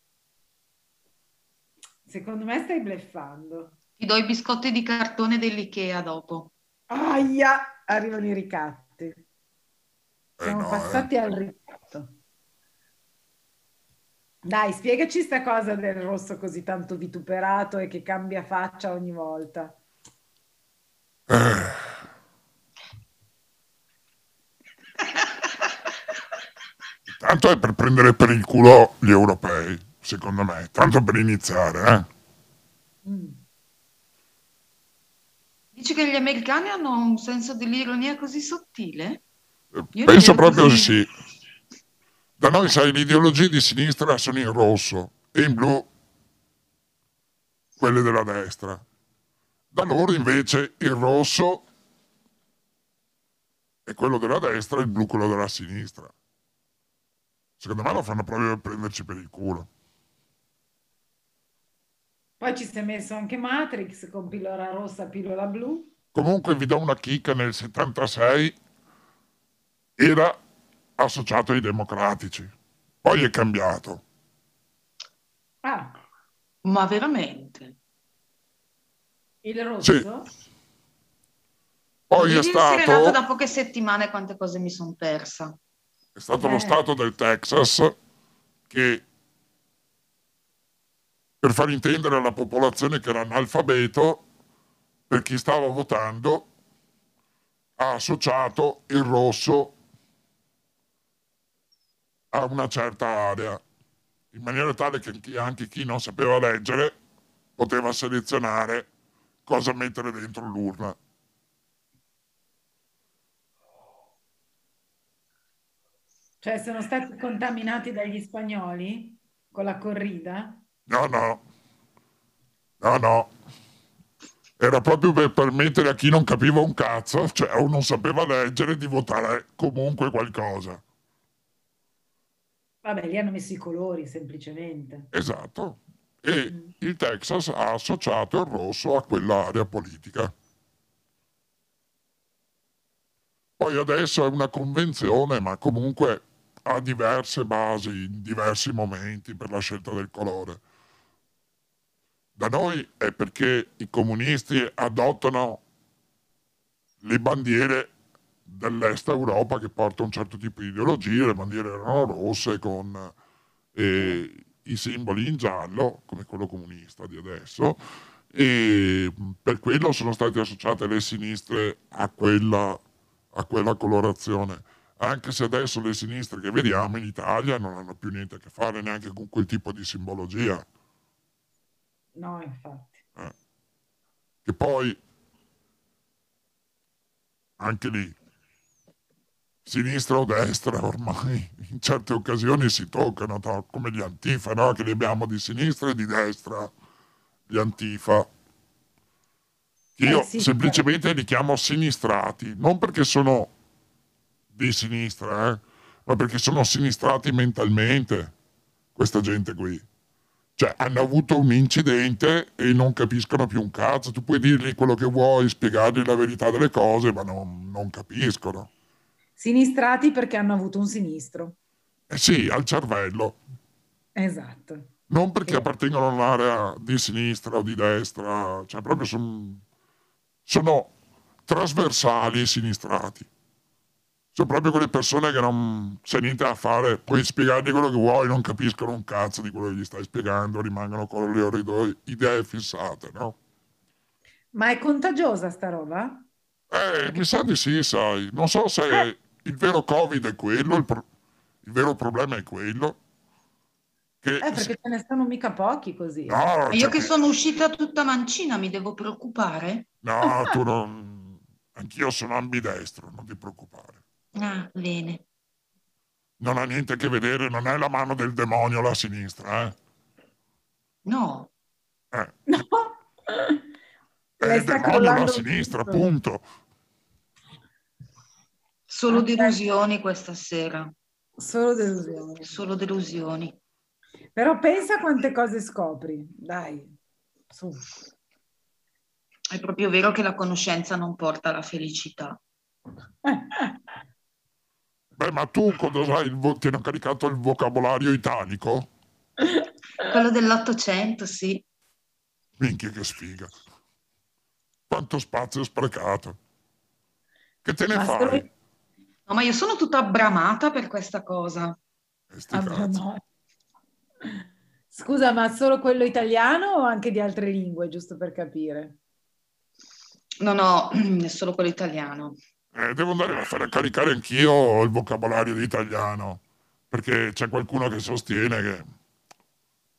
Secondo me stai bleffando. Ti do i biscotti di cartone dell'Ikea dopo. Aia, arrivano i ricatti. Siamo Eh no, passati al ricatto. Dai, spiegaci sta cosa del rosso così tanto vituperato e che cambia faccia ogni volta. Eh. Tanto è per prendere per il culo gli europei, secondo me. Tanto per iniziare, eh. Mm. Dici che gli americani hanno un senso dell'ironia così sottile? Io Penso proprio di così. sì. Da noi, sai, le ideologie di sinistra sono in rosso e in blu quelle della destra. Da loro invece il rosso è quello della destra e il blu quello della sinistra. Secondo me lo fanno proprio per prenderci per il culo. Poi ci si è messo anche Matrix con pillola rossa, pillola blu. Comunque vi do una chicca, nel 76 era associato ai democratici, poi è cambiato. Ah, Ma veramente? il rosso? Sì. Poi è Devi nato stato, da poche settimane quante cose mi sono persa. è stato lo Eh. Stato del Texas che, per far intendere alla popolazione che era analfabeto, per chi stava votando, ha associato il rosso a una certa area, in maniera tale che anche chi non sapeva leggere poteva selezionare cosa mettere dentro l'urna. Cioè sono stati contaminati dagli spagnoli con la corrida? No, no, no, no. Era proprio per permettere a chi non capiva un cazzo, cioè o non sapeva leggere, di votare comunque qualcosa. Vabbè, lì hanno messo i colori semplicemente. Esatto. E il Texas ha associato il rosso a quell'area politica. Poi adesso è una convenzione, ma comunque ha diverse basi in diversi momenti per la scelta del colore. Da noi è perché i comunisti adottano le bandiere dell'est Europa che portano un certo tipo di ideologia, le bandiere erano rosse con eh, i simboli in giallo, come quello comunista di adesso, e per quello sono state associate le sinistre a quella, a quella colorazione. Anche se adesso le sinistre che vediamo in Italia non hanno più niente a che fare neanche con quel tipo di simbologia. No, infatti. Che poi, anche lì, sinistra o destra ormai in certe occasioni si toccano, no? come gli antifa, no? che li abbiamo di sinistra e di destra, gli antifa. Che io Eh sì, semplicemente li chiamo sinistrati, non perché sono di sinistra, eh, ma perché sono sinistrati mentalmente, questa gente qui. Cioè, hanno avuto un incidente e non capiscono più un cazzo. Tu puoi dirgli quello che vuoi, spiegargli la verità delle cose, ma non, non capiscono. Sinistrati perché hanno avuto un sinistro. Eh sì, al cervello. Esatto. Non perché appartengono all'area di sinistra o di destra, cioè proprio son- sono trasversali e sinistrati. Sono proprio quelle persone che non c'è niente da fare, puoi spiegargli quello che vuoi, non capiscono un cazzo di quello che gli stai spiegando, rimangono con le loro idee- idee fissate, no? Ma è contagiosa sta roba? Eh, mi sa di sì, sai. Non so se il vero Covid è quello, il, pro- il vero problema è quello. Che, Eh, perché ce ne stanno mica pochi così. no, E io cioè che sono uscita tutta mancina, mi devo preoccupare? no, tu non... Anch'io sono ambidestro, non ti preoccupare. Ah, bene. Non ha niente a che vedere, non è la mano del demonio la sinistra, eh. No, Eh, No. è il demonio la sinistra, tutto. punto. Solo Ok. delusioni questa sera. Solo delusione. Solo delusioni. Però pensa quante cose scopri. Dai, su. È proprio vero che la conoscenza non porta alla felicità. Beh, ma tu cosa hai? Vo- ti hanno caricato il vocabolario italico? Quello dell'Ottocento, sì. Minchia che sfiga. Quanto spazio sprecato. Che te ne Ma fai? solo- No, ma io sono tutta abbramata per questa cosa. No. Scusa, ma solo quello italiano o anche di altre lingue, giusto per capire? No, no, è solo quello italiano. Eh, devo andare a fare caricare anch'io il vocabolario di italiano, perché c'è qualcuno che sostiene che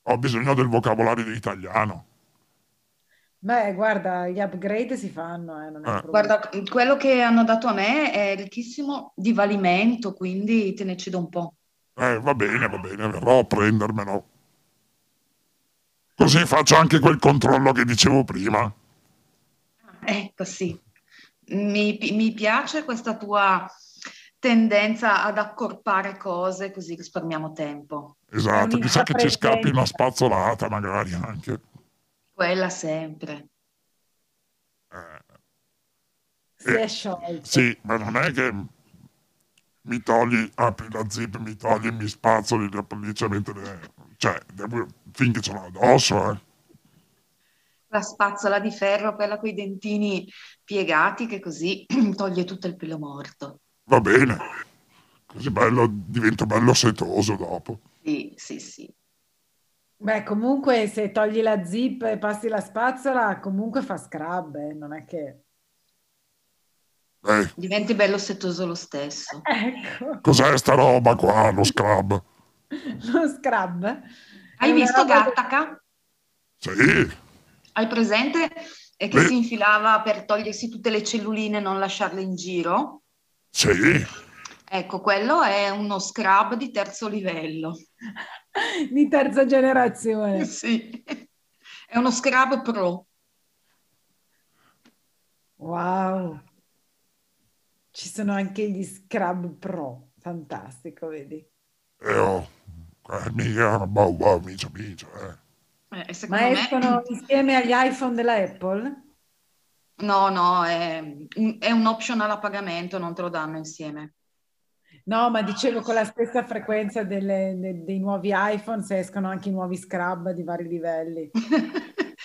ho bisogno del vocabolario di italiano. Beh, guarda, gli upgrade si fanno, eh, non è Ah. Guarda, quello che hanno dato a me è ricchissimo di valimento, quindi te ne cedo un po'. Eh, va bene, va bene, verrò a prendermelo. Così faccio anche quel controllo che dicevo prima. Ecco, sì. Mi, mi piace questa tua tendenza ad accorpare cose così risparmiamo tempo. Esatto, chissà che ci scappi una spazzolata magari anche. Quella sempre. Eh, Si è sciolto. sì, ma non è che mi togli, apri la zip, mi togli, mi spazzoli le pellicce mentre... Cioè, devo, finché ce l'ho addosso, eh. La spazzola di ferro, quella con i dentini piegati, che così toglie tutto il pelo morto. Va bene. Così bello, divento bello setoso dopo. Sì, sì, sì. Beh, comunque se togli la zip e passi la spazzola, comunque fa scrub, eh, non è che... Eh, Diventi bello setoso lo stesso. Ecco, cos'è sta roba qua, lo scrub? lo scrub. è Hai una visto roba che- Gattaca? Sì, Hai presente? E che Beh. si infilava per togliersi tutte le celluline e non lasciarle in giro? sì. Ecco, quello è uno scrub di terzo livello. di terza generazione. Sì. È uno scrub pro. Wow. Ci sono anche gli scrub pro, fantastico, vedi? E oh, eh, mica, boh, boh, micio, micio, eh. Eh, Ma me... escono insieme agli iPhone della Apple? No, no, è, è un optional a pagamento, non te lo danno insieme. No, ma dicevo con la stessa frequenza delle- de- dei nuovi iPhone, se escono anche i nuovi scrub di vari livelli.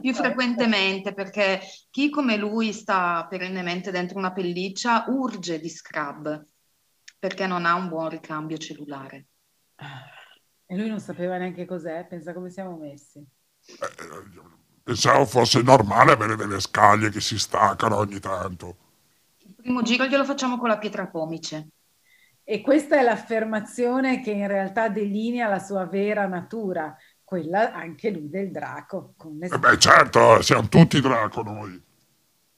Più frequentemente perché chi come lui sta perennemente dentro una pelliccia urge di scrub perché non ha un buon ricambio cellulare. E lui non sapeva neanche cos'è, pensa come siamo messi. Eh, Pensavo fosse normale avere delle scaglie che si staccano ogni tanto. Il primo giro glielo facciamo con la pietra pomice. E questa è l'affermazione che in realtà delinea la sua vera natura, quella anche lui del draco. Con le E beh, certo, siamo tutti draco noi.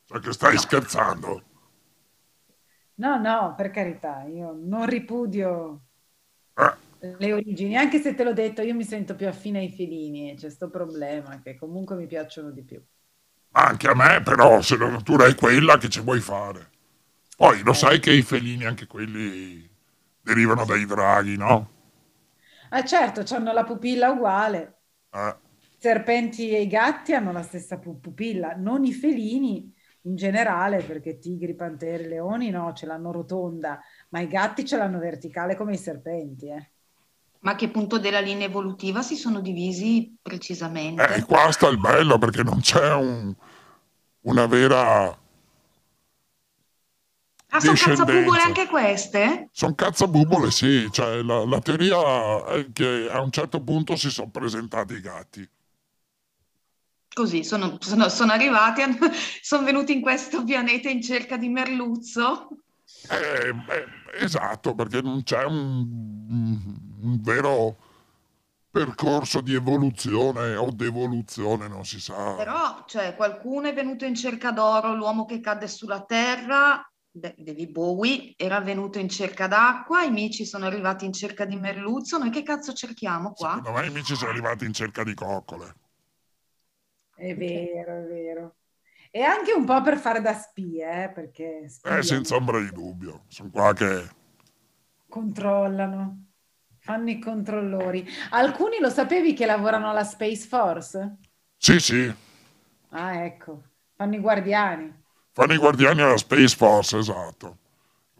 Cioè che stai scherzando? No, no, per carità, io non ripudio Eh, le origini, anche se te l'ho detto, io mi sento più affine ai felini e c'è sto problema che comunque mi piacciono di più. anche a me, però, se la natura è quella che ci vuoi fare. Poi Eh. lo sai che i felini, anche quelli, derivano dai draghi, no? Ah, certo, hanno la pupilla uguale. Eh, I serpenti e i gatti hanno la stessa pu- pupilla, non i felini in generale, perché tigri, pantere, leoni no, ce l'hanno rotonda, ma i gatti ce l'hanno verticale come i serpenti, eh. Ma a che punto della linea evolutiva si sono divisi precisamente? eh, qua sta il bello perché non c'è un- una vera... ah, sono cazzabubole anche queste? Sono cazzabubole, sì. Cioè, la, la teoria è che a un certo punto si sono presentati i gatti. Così, sono, sono- sono arrivati, sono venuti in questo pianeta in cerca di merluzzo. Eh, beh, esatto, perché non c'è un, un vero percorso di evoluzione o devoluzione, non si sa. Però, cioè, qualcuno è venuto in cerca d'oro, l'uomo che cadde sulla terra, De- David Bowie, era venuto in cerca d'acqua, i mici sono arrivati in cerca di merluzzo, noi che cazzo cerchiamo qua? Secondo me i miei sono arrivati in cerca di coccole. È vero, è vero. E anche un po' per fare da spie, eh, perché Eh, spiano, senza ombra di dubbio. Sono qua che... controllano, fanno i controllori. Alcuni lo sapevi che lavorano alla Space Force? Sì, sì, Ah, ecco, fanno i guardiani. Fanno i guardiani alla Space Force, esatto.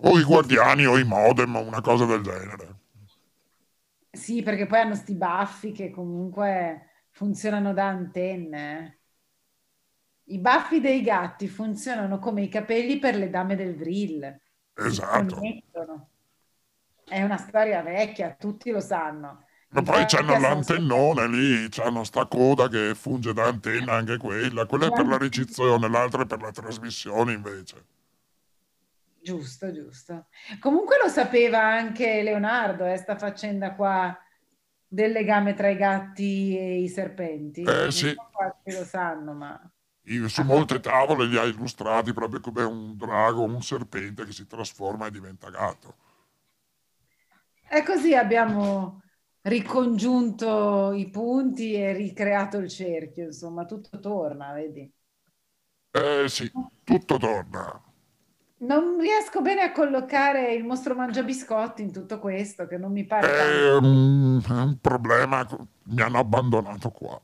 O i guardiani o i modem, una cosa del genere. Sì, perché poi hanno sti baffi che comunque funzionano da antenne. I baffi dei gatti funzionano come i capelli per le dame del vril. Esatto. È una storia vecchia, tutti lo sanno. Ma poi c'hanno l'antennone lì, c'hanno sta coda che funge da antenna anche quella. Quella è per la ricezione, l'altra è per la trasmissione invece. Giusto, giusto. Comunque lo sapeva anche Leonardo, eh, sta faccenda qua del legame tra i gatti e i serpenti. Eh sì. Quanti lo sanno, ma... Io, su molte tavole li ha illustrati proprio come un drago, un serpente che si trasforma e diventa gatto. E così abbiamo ricongiunto i punti e ricreato il cerchio, insomma, tutto torna, vedi? Eh sì, tutto torna. Non riesco bene a collocare il mostro mangia biscotti in tutto questo, che non mi pare... È un, è un problema, mi hanno abbandonato qua.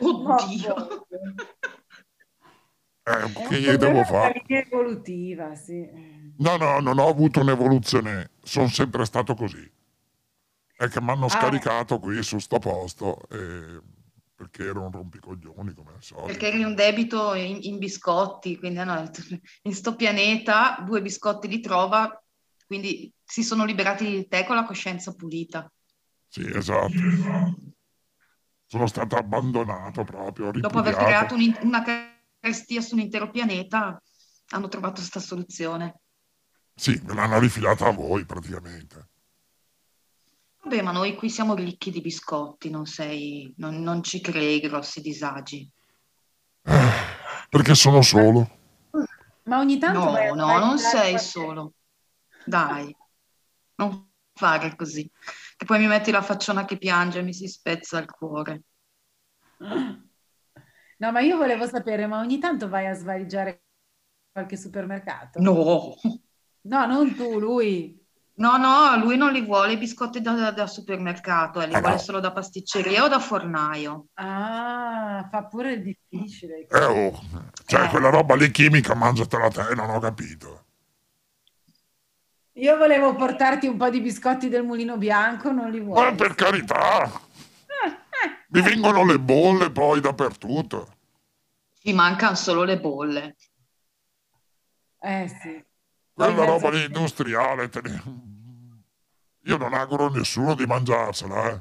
Oddio! Eh, che gli devo fare? Evolutiva, sì. No, no, non ho avuto un'evoluzione, sono sempre stato così. È che mi hanno ah. scaricato qui su sto posto eh, perché ero un rompicoglioni come al solito. Perché eri un debito in, in biscotti, quindi hanno detto, in sto pianeta due biscotti li trova, quindi si sono liberati di te con la coscienza pulita. Sì, esatto. Sono stato abbandonato proprio. Ripudiato. Dopo aver creato un, una carestia su un intero pianeta, hanno trovato questa soluzione. Sì, me l'hanno rifilata a voi praticamente. Vabbè, ma noi qui siamo ricchi di biscotti, non sei, non, non ci crei grossi disagi. Perché sono solo. Ma ogni tanto... No, no, non sei solo. Dai, non fare così. Che poi mi metti la facciona che piange e mi si spezza il cuore. No, ma io volevo sapere, ma ogni tanto vai a svaligiare qualche supermercato? No. No, non tu, lui. No, no, lui non li vuole i biscotti da, da supermercato, eh, li vuole solo da pasticceria o da fornaio. Ah, fa pure il difficile. Eh, oh, cioè, eh. quella roba lì chimica, mangiatela te, non ho capito. Io volevo portarti un po' di biscotti del mulino bianco, non li vuoi? Ma per carità! Mi vengono le bolle poi dappertutto. Ci mancano solo le bolle. Eh sì. Quella roba lì industriale, ne... Io non auguro a nessuno di mangiarsela, eh.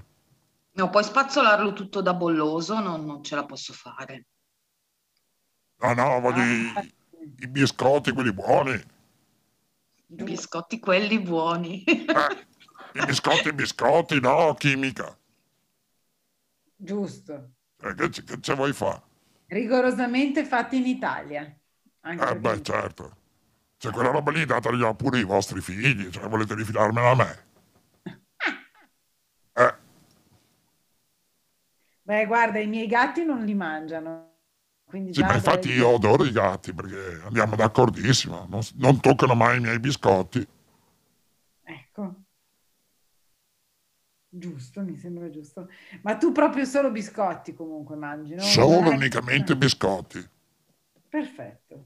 No, puoi spazzolarlo tutto da bolloso, non, non ce la posso fare. No, no, voglio ah, i, i, biscotti, quelli buoni. I biscotti, quelli buoni. eh, I biscotti, i biscotti, no, chimica. Giusto. Eh, che, che ce vuoi fare? Rigorosamente fatti in Italia. Anche eh beh, certo. Cioè, quella roba lì datela pure ai vostri figli, cioè volete rifilarmela a me. Eh. Beh, guarda, i miei gatti non li mangiano. Quindi sì, ma infatti dove... io adoro i gatti perché andiamo d'accordissimo, non, non toccano mai i miei biscotti. Ecco. Giusto, mi sembra giusto. Ma tu proprio solo biscotti comunque mangi, no? Solo unicamente biscotti. Perfetto.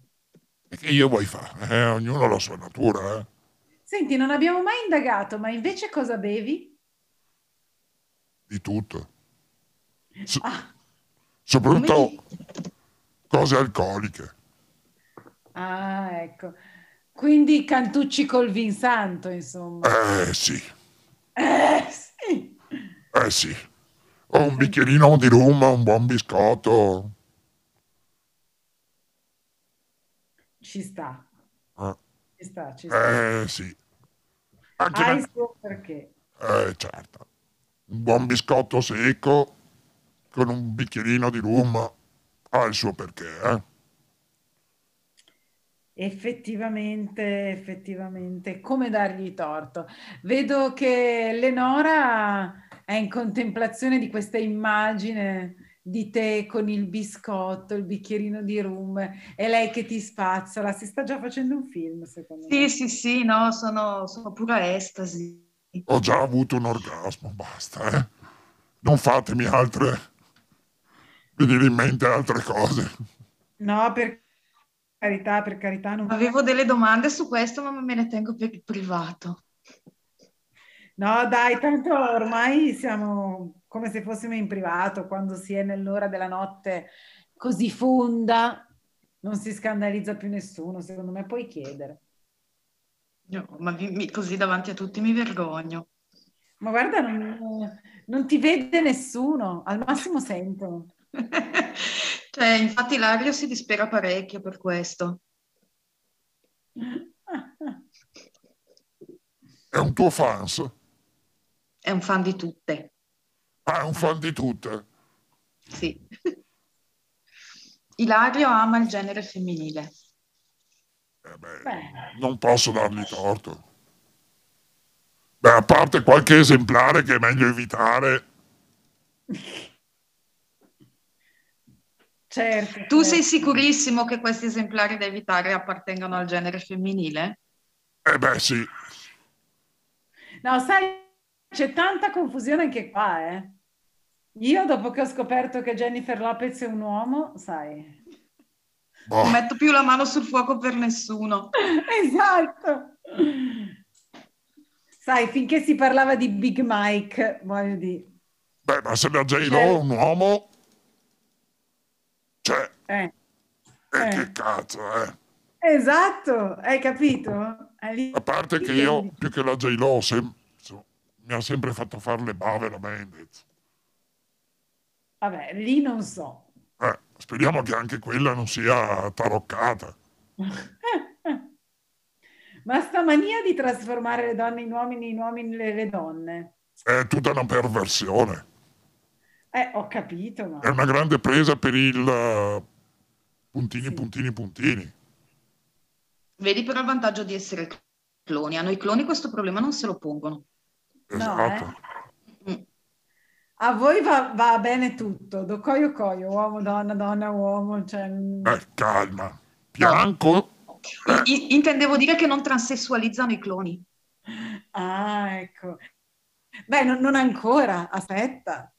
E che io vuoi fare? Eh, ognuno ha la sua natura, eh. Senti, non abbiamo mai indagato, ma invece cosa bevi? di tutto. So- ah, soprattutto cose alcoliche. Ah, ecco. Quindi cantucci col vin santo, insomma. Eh sì. Eh sì. Eh sì. Ho un bicchierino di rum, un buon biscotto. Ci sta. Eh. Ci sta, ci sta. Eh sì. Anche Hai il suo perché. Eh certo un buon biscotto secco con un bicchierino di rum ha il suo perché. Eh? Effettivamente, effettivamente, come dargli torto? Vedo che Lenora è in contemplazione di questa immagine di te con il biscotto, il bicchierino di rum e lei che ti spazzola. Si sta già facendo un film, secondo sì, me. Sì, sì, sì, no, sono, sono pura estasi. Ho già avuto un orgasmo, basta, eh. Non fatemi altre... venire in mente altre cose. No, per carità, per carità. Non... Avevo delle domande su questo, ma me ne tengo per il privato. No, dai, tanto ormai siamo come se fossimo in privato, quando si è nell'ora della notte così fonda, non si scandalizza più nessuno, secondo me puoi chiedere. No, ma mi, così davanti a tutti mi vergogno. Ma guarda, non, non ti vede nessuno, al massimo sento. cioè, infatti Lario si dispera parecchio per questo. È un tuo fans? È un fan di tutte. Ah, è un fan di tutte? Sì. Ilario ama il genere femminile. Eh beh, beh. Non posso dargli torto. Beh, a parte qualche esemplare che è meglio evitare. Certo. Tu sei sicurissimo che questi esemplari da evitare appartengano al genere femminile? Eh beh, sì. No, sai, c'è tanta confusione anche qua, eh. Io dopo che ho scoperto che Jennifer Lopez è un uomo, sai. Boh. Non metto più la mano sul fuoco per nessuno. esatto. Sai, finché si parlava di Big Mike, voglio dire. Beh, ma se la J-Lo è un uomo... Cioè... Eh. E eh. che cazzo, eh? Esatto, hai capito? A parte che io, più che la J-Lo, sem- mi ha sempre fatto fare le bave la Mendez. Vabbè, lì non so. Eh, speriamo che anche quella non sia taroccata. Ma sta mania di trasformare le donne in uomini, in uomini le, donne. È tutta una perversione. Eh, ho capito. Ma... È una grande presa per il uh, puntini, sì. puntini, puntini. Vedi però il vantaggio di essere cloni. A noi cloni questo problema non se lo pongono. Esatto. No, eh? A voi va, va, bene tutto, do coio coio, uomo, donna, donna, uomo. Cioè... Eh, calma. Bianco? No. Eh. intendevo dire che non transessualizzano i cloni. Ah, ecco. Beh, non, non ancora, aspetta.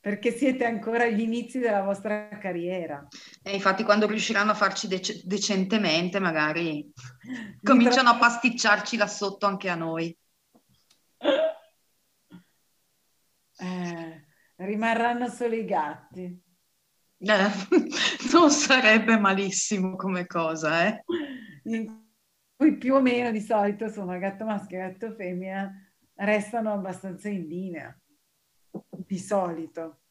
Perché siete ancora agli inizi della vostra carriera. E infatti quando riusciranno a farci dec- decentemente, magari cominciano a pasticciarci là sotto anche a noi. Eh, rimarranno solo i gatti. Eh, non sarebbe malissimo come cosa, eh? In cui più o meno di solito sono gatto maschio e gatto femmina, restano abbastanza in linea, di solito.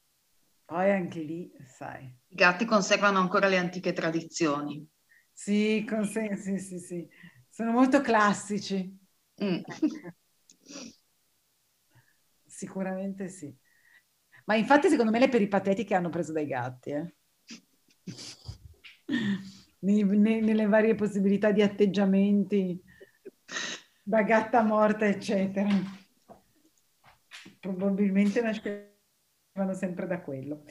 Poi anche lì, sai. I gatti conservano ancora le antiche tradizioni. Sì, conse- sì, sì, sì. Sono molto classici. Mm. Sicuramente sì. Ma infatti secondo me le peripatetiche hanno preso dai gatti, eh? nei, nei, nelle varie possibilità di atteggiamenti da gatta morta, eccetera. Probabilmente nascevano sempre da quello.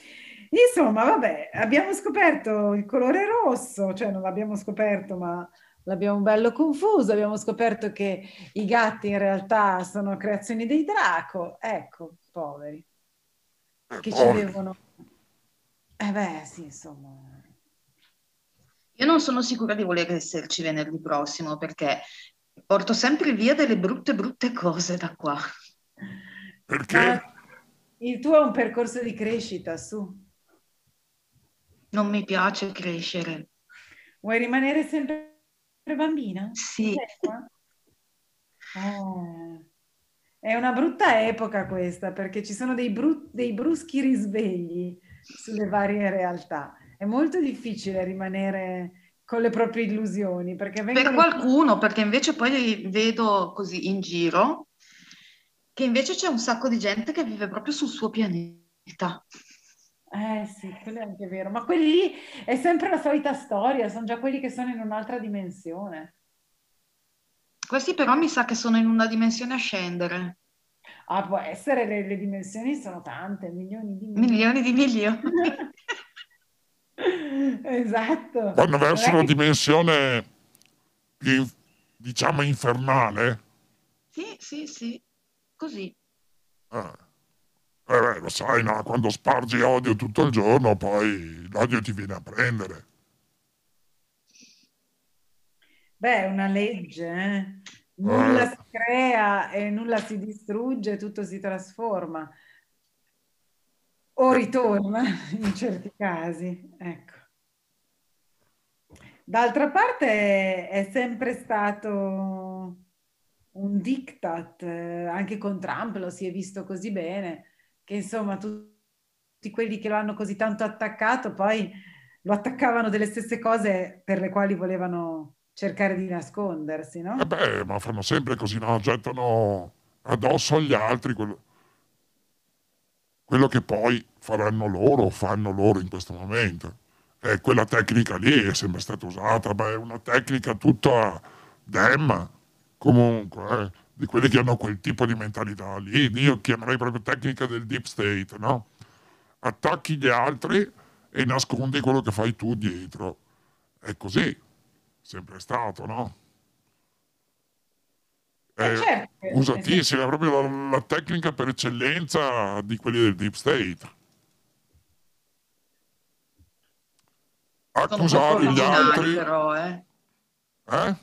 Insomma, vabbè, abbiamo scoperto il colore rosso, cioè non l'abbiamo scoperto, ma l'abbiamo bello confuso, abbiamo scoperto che i gatti in realtà sono creazioni dei Draco, ecco, poveri, che ci devono... Eh beh, sì, insomma... Io non sono sicura di voler esserci venerdì prossimo perché porto sempre via delle brutte, brutte cose da qua. Perché? Ma il tuo è un percorso di crescita, su. Non mi piace crescere. Vuoi rimanere sempre bambina? Sì. Oh. È una brutta epoca questa perché ci sono dei, bru- dei bruschi risvegli sulle varie realtà. È molto difficile rimanere con le proprie illusioni. Perché vengono... Per qualcuno, perché invece poi vedo così in giro che invece c'è un sacco di gente che vive proprio sul suo pianeta. Eh sì, quello è anche vero, ma quelli lì è sempre la solita storia, sono già quelli che sono in un'altra dimensione. Questi però mi sa che sono in una dimensione a scendere. Ah, può essere, le, le dimensioni sono tante, milioni di milioni. Milioni di milioni. esatto. Vanno verso una dimensione più, diciamo, infernale? Sì, sì, sì, così. Ah. Eh beh, lo sai, no? Quando spargi odio tutto il giorno, poi l'odio ti viene a prendere. Beh, è una legge, eh? Nulla si crea e nulla si distrugge, tutto si trasforma. O ritorna in certi casi, ecco. D'altra parte è sempre stato un diktat, eh, anche con Trump lo si è visto così bene, che insomma tutti quelli che lo hanno così tanto attaccato poi lo attaccavano delle stesse cose per le quali volevano cercare di nascondersi, no? Eh beh, ma fanno sempre così, no? Gettano addosso agli altri quello, quello che poi faranno loro o fanno loro in questo momento. E quella tecnica lì è sempre stata usata, beh, è una tecnica tutta dem, comunque, eh, di quelli che hanno quel tipo di mentalità lì. Io chiamerei proprio tecnica del deep state, no? Attacchi gli altri e nascondi quello che fai tu dietro. È così sempre stato, no? Eh, È certo, usatissima, è proprio la, la tecnica per eccellenza di quelli del deep state. Sono poco Accusare gli originali altri, però, eh. eh?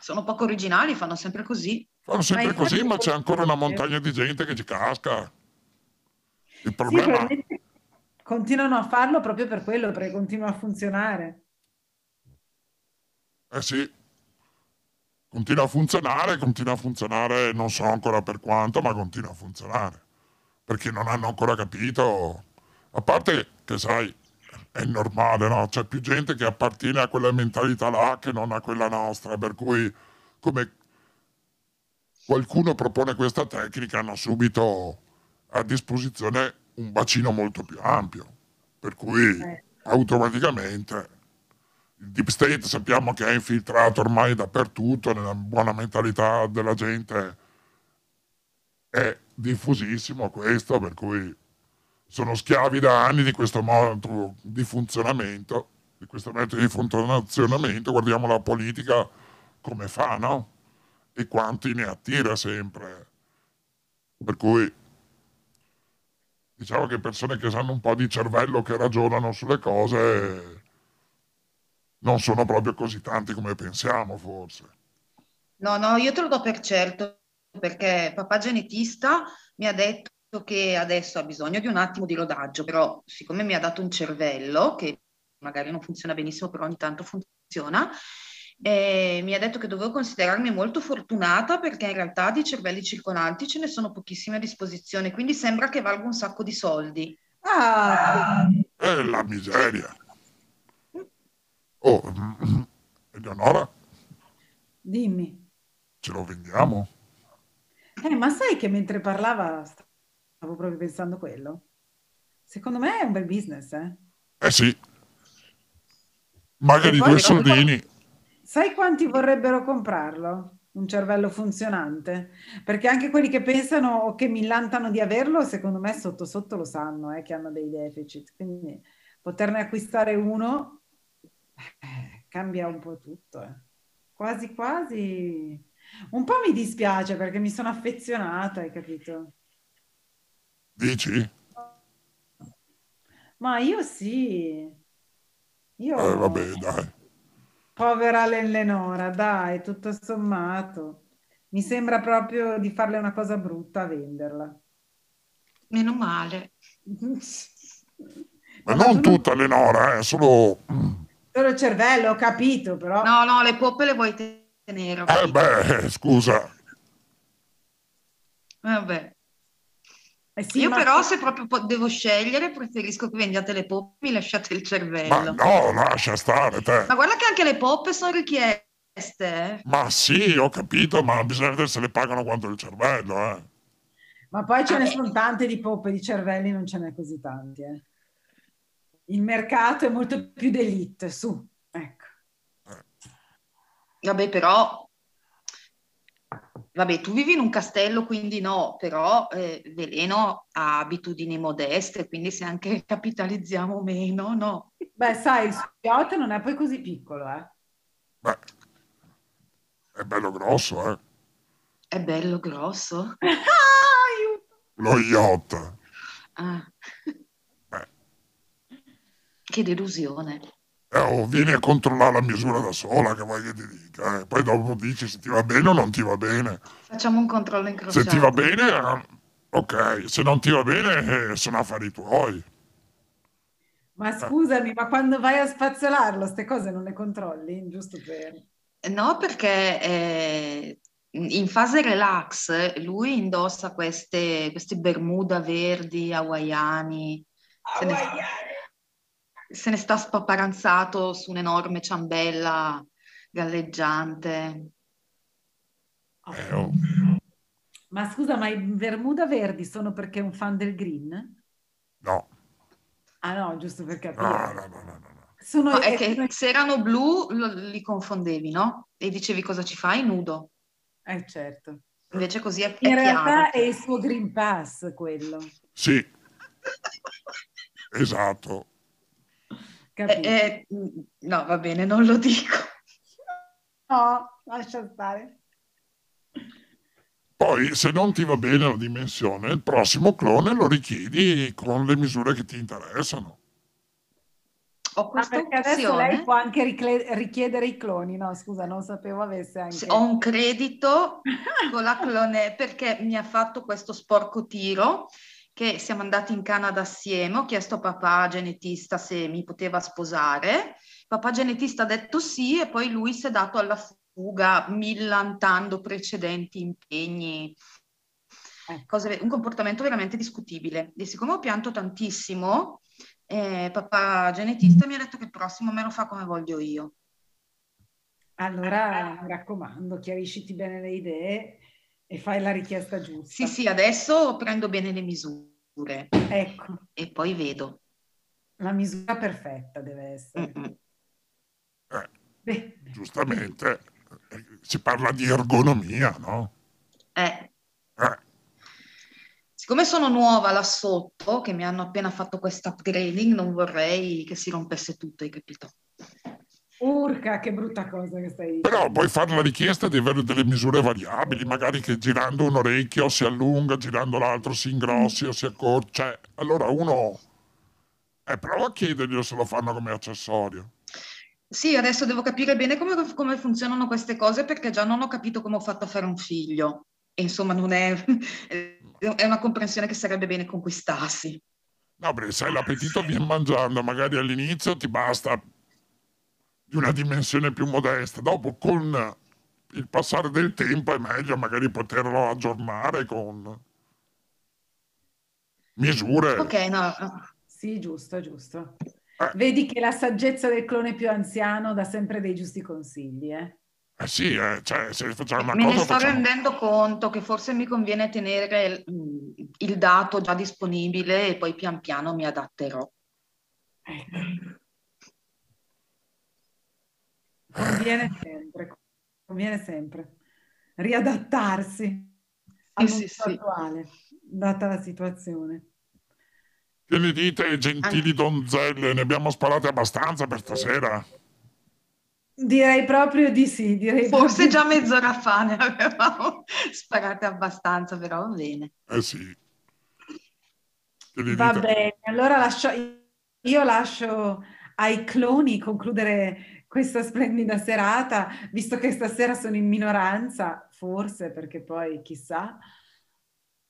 Sono poco originali, fanno sempre così. Fanno sempre infatti così, ma c'è ancora una montagna di gente che ci casca. Il Sì, problema probabilmente continuano a farlo proprio per quello, perché continua a funzionare. Eh sì, continua a funzionare, continua a funzionare, non so ancora per quanto, ma continua a funzionare. Perché non hanno ancora capito. A parte che, sai, è normale, no? C'è più gente che appartiene a quella mentalità là che non a quella nostra, per cui come qualcuno propone questa tecnica hanno subito a disposizione un bacino molto più ampio, per cui Eh. automaticamente il deep state sappiamo che è infiltrato ormai dappertutto, nella buona mentalità della gente è diffusissimo questo, per cui sono schiavi da anni di questo modo di funzionamento, di questo metodo di funzionamento, guardiamo la politica come fa, no? E quanti ne attira sempre. Per cui diciamo che persone che hanno un po' di cervello, che ragionano sulle cose, non sono proprio così tanti come pensiamo, forse. No, no, io te lo do per certo, perché papà genetista mi ha detto che adesso ha bisogno di un attimo di rodaggio, però siccome mi ha dato un cervello, che magari non funziona benissimo, però ogni tanto funziona, e mi ha detto che dovevo considerarmi molto fortunata perché in realtà di cervelli circolanti ce ne sono pochissimi a disposizione, quindi sembra che valga un sacco di soldi. Ah, È la miseria. Oh, mm, Eleonora, dimmi. ce lo vendiamo? Eh, ma sai che mentre parlava stavo proprio pensando quello? Secondo me è un bel business, eh? Eh sì. Magari poi- due soldini. Sai quanti vorrebbero comprarlo? Un cervello funzionante? Perché anche quelli che pensano o che millantano di averlo, secondo me sotto sotto lo sanno, eh, che hanno dei deficit. Quindi poterne acquistare uno eh, cambia un po' tutto. eh. Quasi quasi. Un po' mi dispiace perché mi sono affezionata, hai capito? Dici? Ma io sì. Io... Eh, vabbè, dai. Povera Lenora, dai, tutto sommato. Mi sembra proprio di farle una cosa brutta a venderla. Meno male. Ma non tu tutta Eleonora, eh, solo... Solo il cervello, ho capito, però... No, no, le poppe le vuoi tenere. Eh beh, scusa. Vabbè. Eh sì, Io ma- però se proprio devo scegliere preferisco che vendiate le poppe e mi lasciate il Ma cervello. no, lascia stare te. Ma guarda che anche le poppe sono richieste. eh. Ma sì, ho capito, ma bisogna vedere se le pagano quanto il cervello, eh. Ma poi ce ne sono tante di poppe, di cervelli non ce n'è così tanti. eh. Il mercato è molto più d'elite, su, ecco. Vabbè, però... Vabbè, tu vivi in un castello, quindi no, però eh, Veleno ha abitudini modeste, quindi se anche capitalizziamo meno, no. Beh, sai, il suo yacht non è poi così piccolo, eh. Beh, è bello grosso, eh. È bello grosso. Ah, aiuto! Lo yacht. Ah. Che delusione. Eh, o vieni a controllare la misura da sola, che vuoi che ti dica. eh. Poi dopo dici se ti va bene o non ti va bene. Facciamo un controllo incrociato. Se ti va bene, eh, ok, se non ti va bene, eh, sono affari tuoi. Ma scusami, ma quando vai a spazzolarlo, queste cose non le controlli? Giusto per... No, perché eh, in fase relax lui indossa queste, queste bermuda verdi hawaiani, ne, se ne sta spaparanzato su un'enorme ciambella galleggiante. Eh, oh. Ma scusa, ma i Bermuda Verdi sono perché è un fan del green? No, Ah no, giusto per capire. no, no, no, no, no, no. Sono No, è che se erano blu lo- li confondevi, no? E dicevi cosa ci fai? Nudo. eh, certo. Invece così è, è In chiaro. realtà è il suo Green Pass quello, Sì, esatto. Eh, eh, mm, no, va bene, non lo dico. No, lascia stare. Poi, se non ti va bene la dimensione, il prossimo clone lo richiedi con le misure che ti interessano. Ho Ah, questa perché adesso lei può anche ricle- richiedere i cloni, no? Scusa, non sapevo avesse anche... Ho un credito con la clone perché mi ha fatto questo sporco tiro che siamo andati in Canada assieme, ho chiesto a papà genetista se mi poteva sposare, papà genetista ha detto sì e poi lui si è dato alla fuga millantando precedenti impegni, Eh. cose- un comportamento veramente discutibile. E siccome ho pianto tantissimo, eh, papà genetista mi ha detto che il prossimo me lo fa come voglio io. Allora, mi raccomando, chiarisciti bene le idee e fai la richiesta giusta. Sì, sì, adesso prendo bene le misure Ecco, e poi vedo. la misura perfetta deve essere. Eh, Beh, giustamente, si parla di ergonomia, no? Eh, Eh, siccome sono nuova là sotto, che mi hanno appena fatto questo upgrading, non vorrei che si rompesse tutto, hai capito? Urca, che brutta cosa che stai dicendo. però puoi fare la richiesta di avere delle misure variabili, magari che girando un orecchio si allunga, girando l'altro si ingrossi o si accorcia. Cioè, allora uno... Eh, prova a chiederglielo se lo fanno come accessorio. Sì, adesso devo capire bene come, come funzionano queste cose perché già non ho capito come ho fatto a fare un figlio. E insomma, non è, è una comprensione che sarebbe bene conquistarsi. No, perché sai, l'appetito viene mangiando, magari all'inizio ti basta di una dimensione più modesta, dopo con il passare del tempo è meglio magari poterlo aggiornare con misure. Ok, no. Sì, giusto, giusto. Eh. Vedi che la saggezza del clone più anziano dà sempre dei giusti consigli, eh? Eh sì, eh, cioè, se facciamo una Me ne cosa sto facciamo... rendendo conto che forse mi conviene tenere il, il dato già disponibile e poi pian piano mi adatterò. Conviene sempre, conviene sempre riadattarsi al Sì, sì, sì. attuale, data la situazione. Che ne dite, gentili donzelle? Ne abbiamo sparate abbastanza per stasera? Direi proprio di sì, direi Forse già mezz'ora fa ne avevamo sparate abbastanza, però va bene. Eh sì. Va bene, allora lascio, io lascio ai cloni concludere questa splendida serata, visto che stasera sono in minoranza, forse perché poi chissà,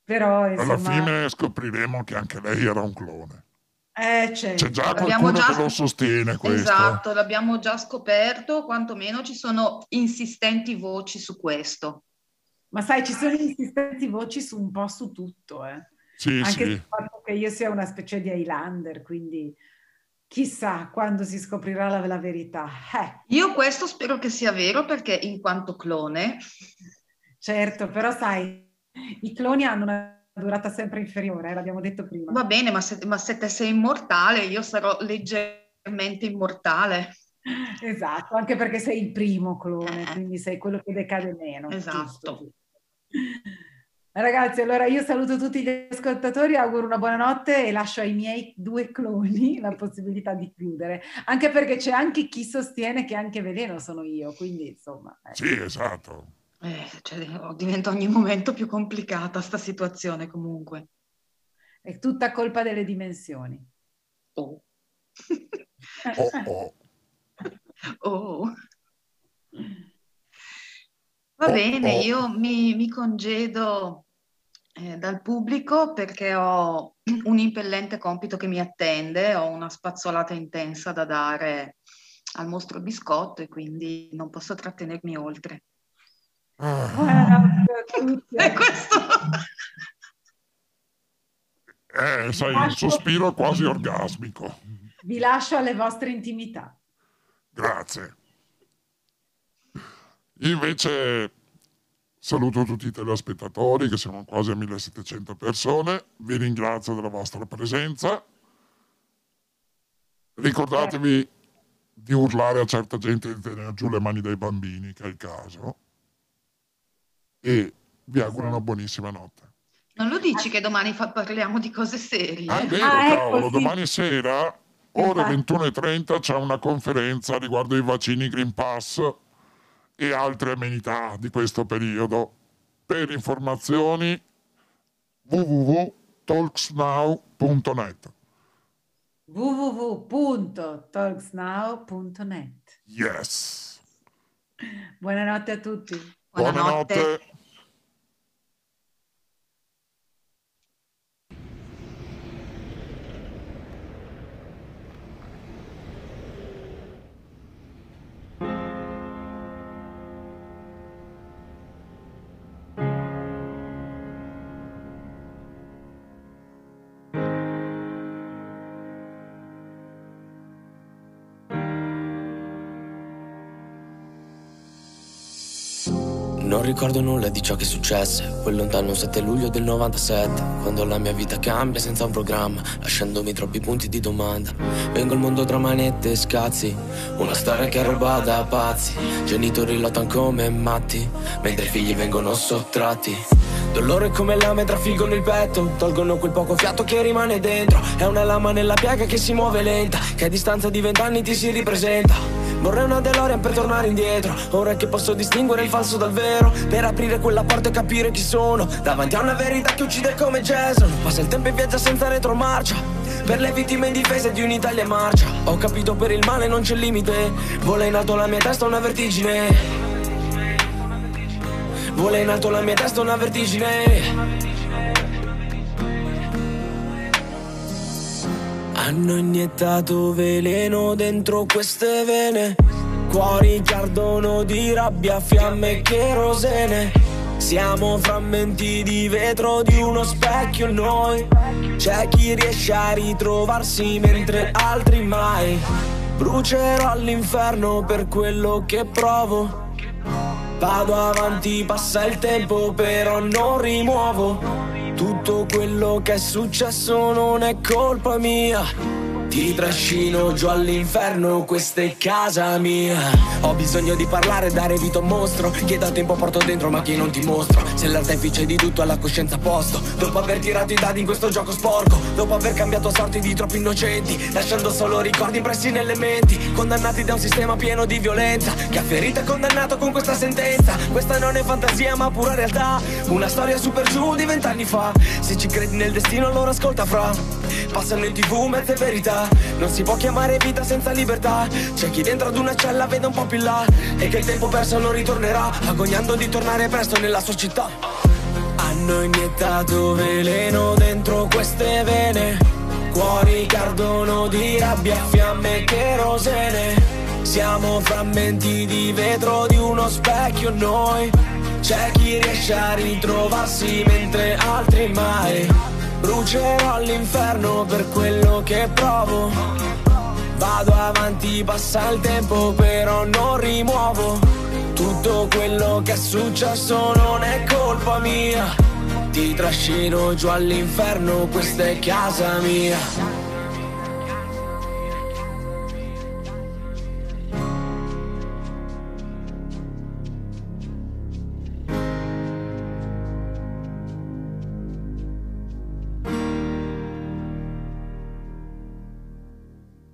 però Alla insomma, fine scopriremo che anche lei era un clone. eh, certo. C'è già qualcuno già- che lo sostiene questo. Esatto, l'abbiamo già scoperto, quantomeno ci sono insistenti voci su questo. Ma sai, ci sono insistenti voci su un po' su tutto, eh. Sì, Anche sì. sul fatto che io sia una specie di Highlander, quindi chissà quando si scoprirà la, la verità. Eh, Io questo spero che sia vero perché in quanto clone, certo, però sai, i cloni hanno una durata sempre inferiore, eh, l'abbiamo detto prima. va bene, ma se, ma se te sei immortale, io sarò leggermente immortale. Esatto, anche perché sei il primo clone, Eh. quindi sei quello che decade meno. Esatto. giusto. Ragazzi, allora io saluto tutti gli ascoltatori, auguro una buona notte e lascio ai miei due cloni la possibilità di chiudere, anche perché c'è anche chi sostiene che anche veleno sono io, quindi insomma... eh. Sì, esatto. Eh, cioè, oh, diventa ogni momento più complicata sta situazione comunque. È tutta colpa delle dimensioni. Oh. Oh, oh. Oh. Va bene, io mi, mi congedo eh, dal pubblico perché ho un impellente compito che mi attende, ho una spazzolata intensa da dare al mostro biscotto e quindi non posso trattenermi oltre. Ah. E questo... Eh, sai, un sospiro quasi orgasmico. Vi lascio alle vostre intimità. Grazie. Io invece saluto tutti i telespettatori, che siamo quasi a 1700 persone. Vi ringrazio della vostra presenza. Ricordatevi di urlare a certa gente di tenere giù le mani dai bambini, che è il caso. E vi auguro una buonissima notte. Non lo dici che domani fa- parliamo di cose serie? Ah, è vero, Ah, ecco, cavolo, sì. domani sera, ore Infatti. 21.30, c'è una conferenza riguardo i vaccini Green Pass e altre amenità di questo periodo. Per informazioni www.talksnow.net. www.talksnow.net Yes. Buonanotte a tutti. Buonanotte. Non ricordo nulla di ciò che successe. Quel lontano 7 luglio del 97 Quando la mia vita cambia senza un programma Lasciandomi troppi punti di domanda. Vengo al mondo tra manette e scazzi Una storia che ruba da pazzi. Genitori lottano come matti Mentre i figli vengono sottratti. Dolore come lame trafiggono il petto Tolgono quel poco fiato che rimane dentro. È una lama nella piaga che si muove lenta Che a distanza di vent'anni ti si ripresenta Vorrei una DeLorean per tornare indietro. Ora che posso distinguere il falso dal vero. Per aprire quella porta e capire chi sono. Davanti a una verità che uccide come Jason. Passa il tempo e viaggia senza retromarcia. Per le vittime indifese di un'Italia in marcia. Ho capito per il male non c'è limite. Vola in alto la mia testa una vertigine. Vola in alto la mia testa una vertigine Hanno iniettato veleno dentro queste vene. Cuori che ardono di rabbia, fiamme e cherosene Siamo frammenti di vetro di uno specchio noi. C'è chi riesce a ritrovarsi mentre altri mai. Brucerò all'inferno per quello che provo. Vado avanti, passa il tempo, però non rimuovo. Tutto quello che è successo non è colpa mia. Ti trascino giù all'inferno, questa è casa mia. Ho bisogno di parlare, dare vita a un mostro. Che da tempo porto dentro, ma che non ti mostro. Se l'artefice di tutto ha la coscienza a posto. Dopo aver tirato i dadi in questo gioco sporco. Dopo aver cambiato sorti di troppi innocenti. Lasciando solo ricordi impressi nelle menti. Condannati da un sistema pieno di violenza. Che ha ferito e condannato con questa sentenza. Questa non è fantasia, ma pura realtà. Una storia super giù di vent'anni fa. Se ci credi nel destino, allora ascolta fra. Passano in tv mezze verità. Non si può chiamare vita senza libertà. C'è chi dentro ad una cella vede un po' più là. E che il tempo perso non ritornerà. Agognando di tornare presto nella sua città. Hanno iniettato veleno dentro queste vene. Cuori che ardono di rabbia, fiamme e cherosene. Siamo frammenti di vetro di uno specchio noi. C'è chi riesce a ritrovarsi mentre altri mai. Brucerò all'inferno per quello che provo. Vado avanti, passa il tempo, però non rimuovo. Tutto quello che è successo non è colpa mia. Ti trascino giù all'inferno, questa è casa mia.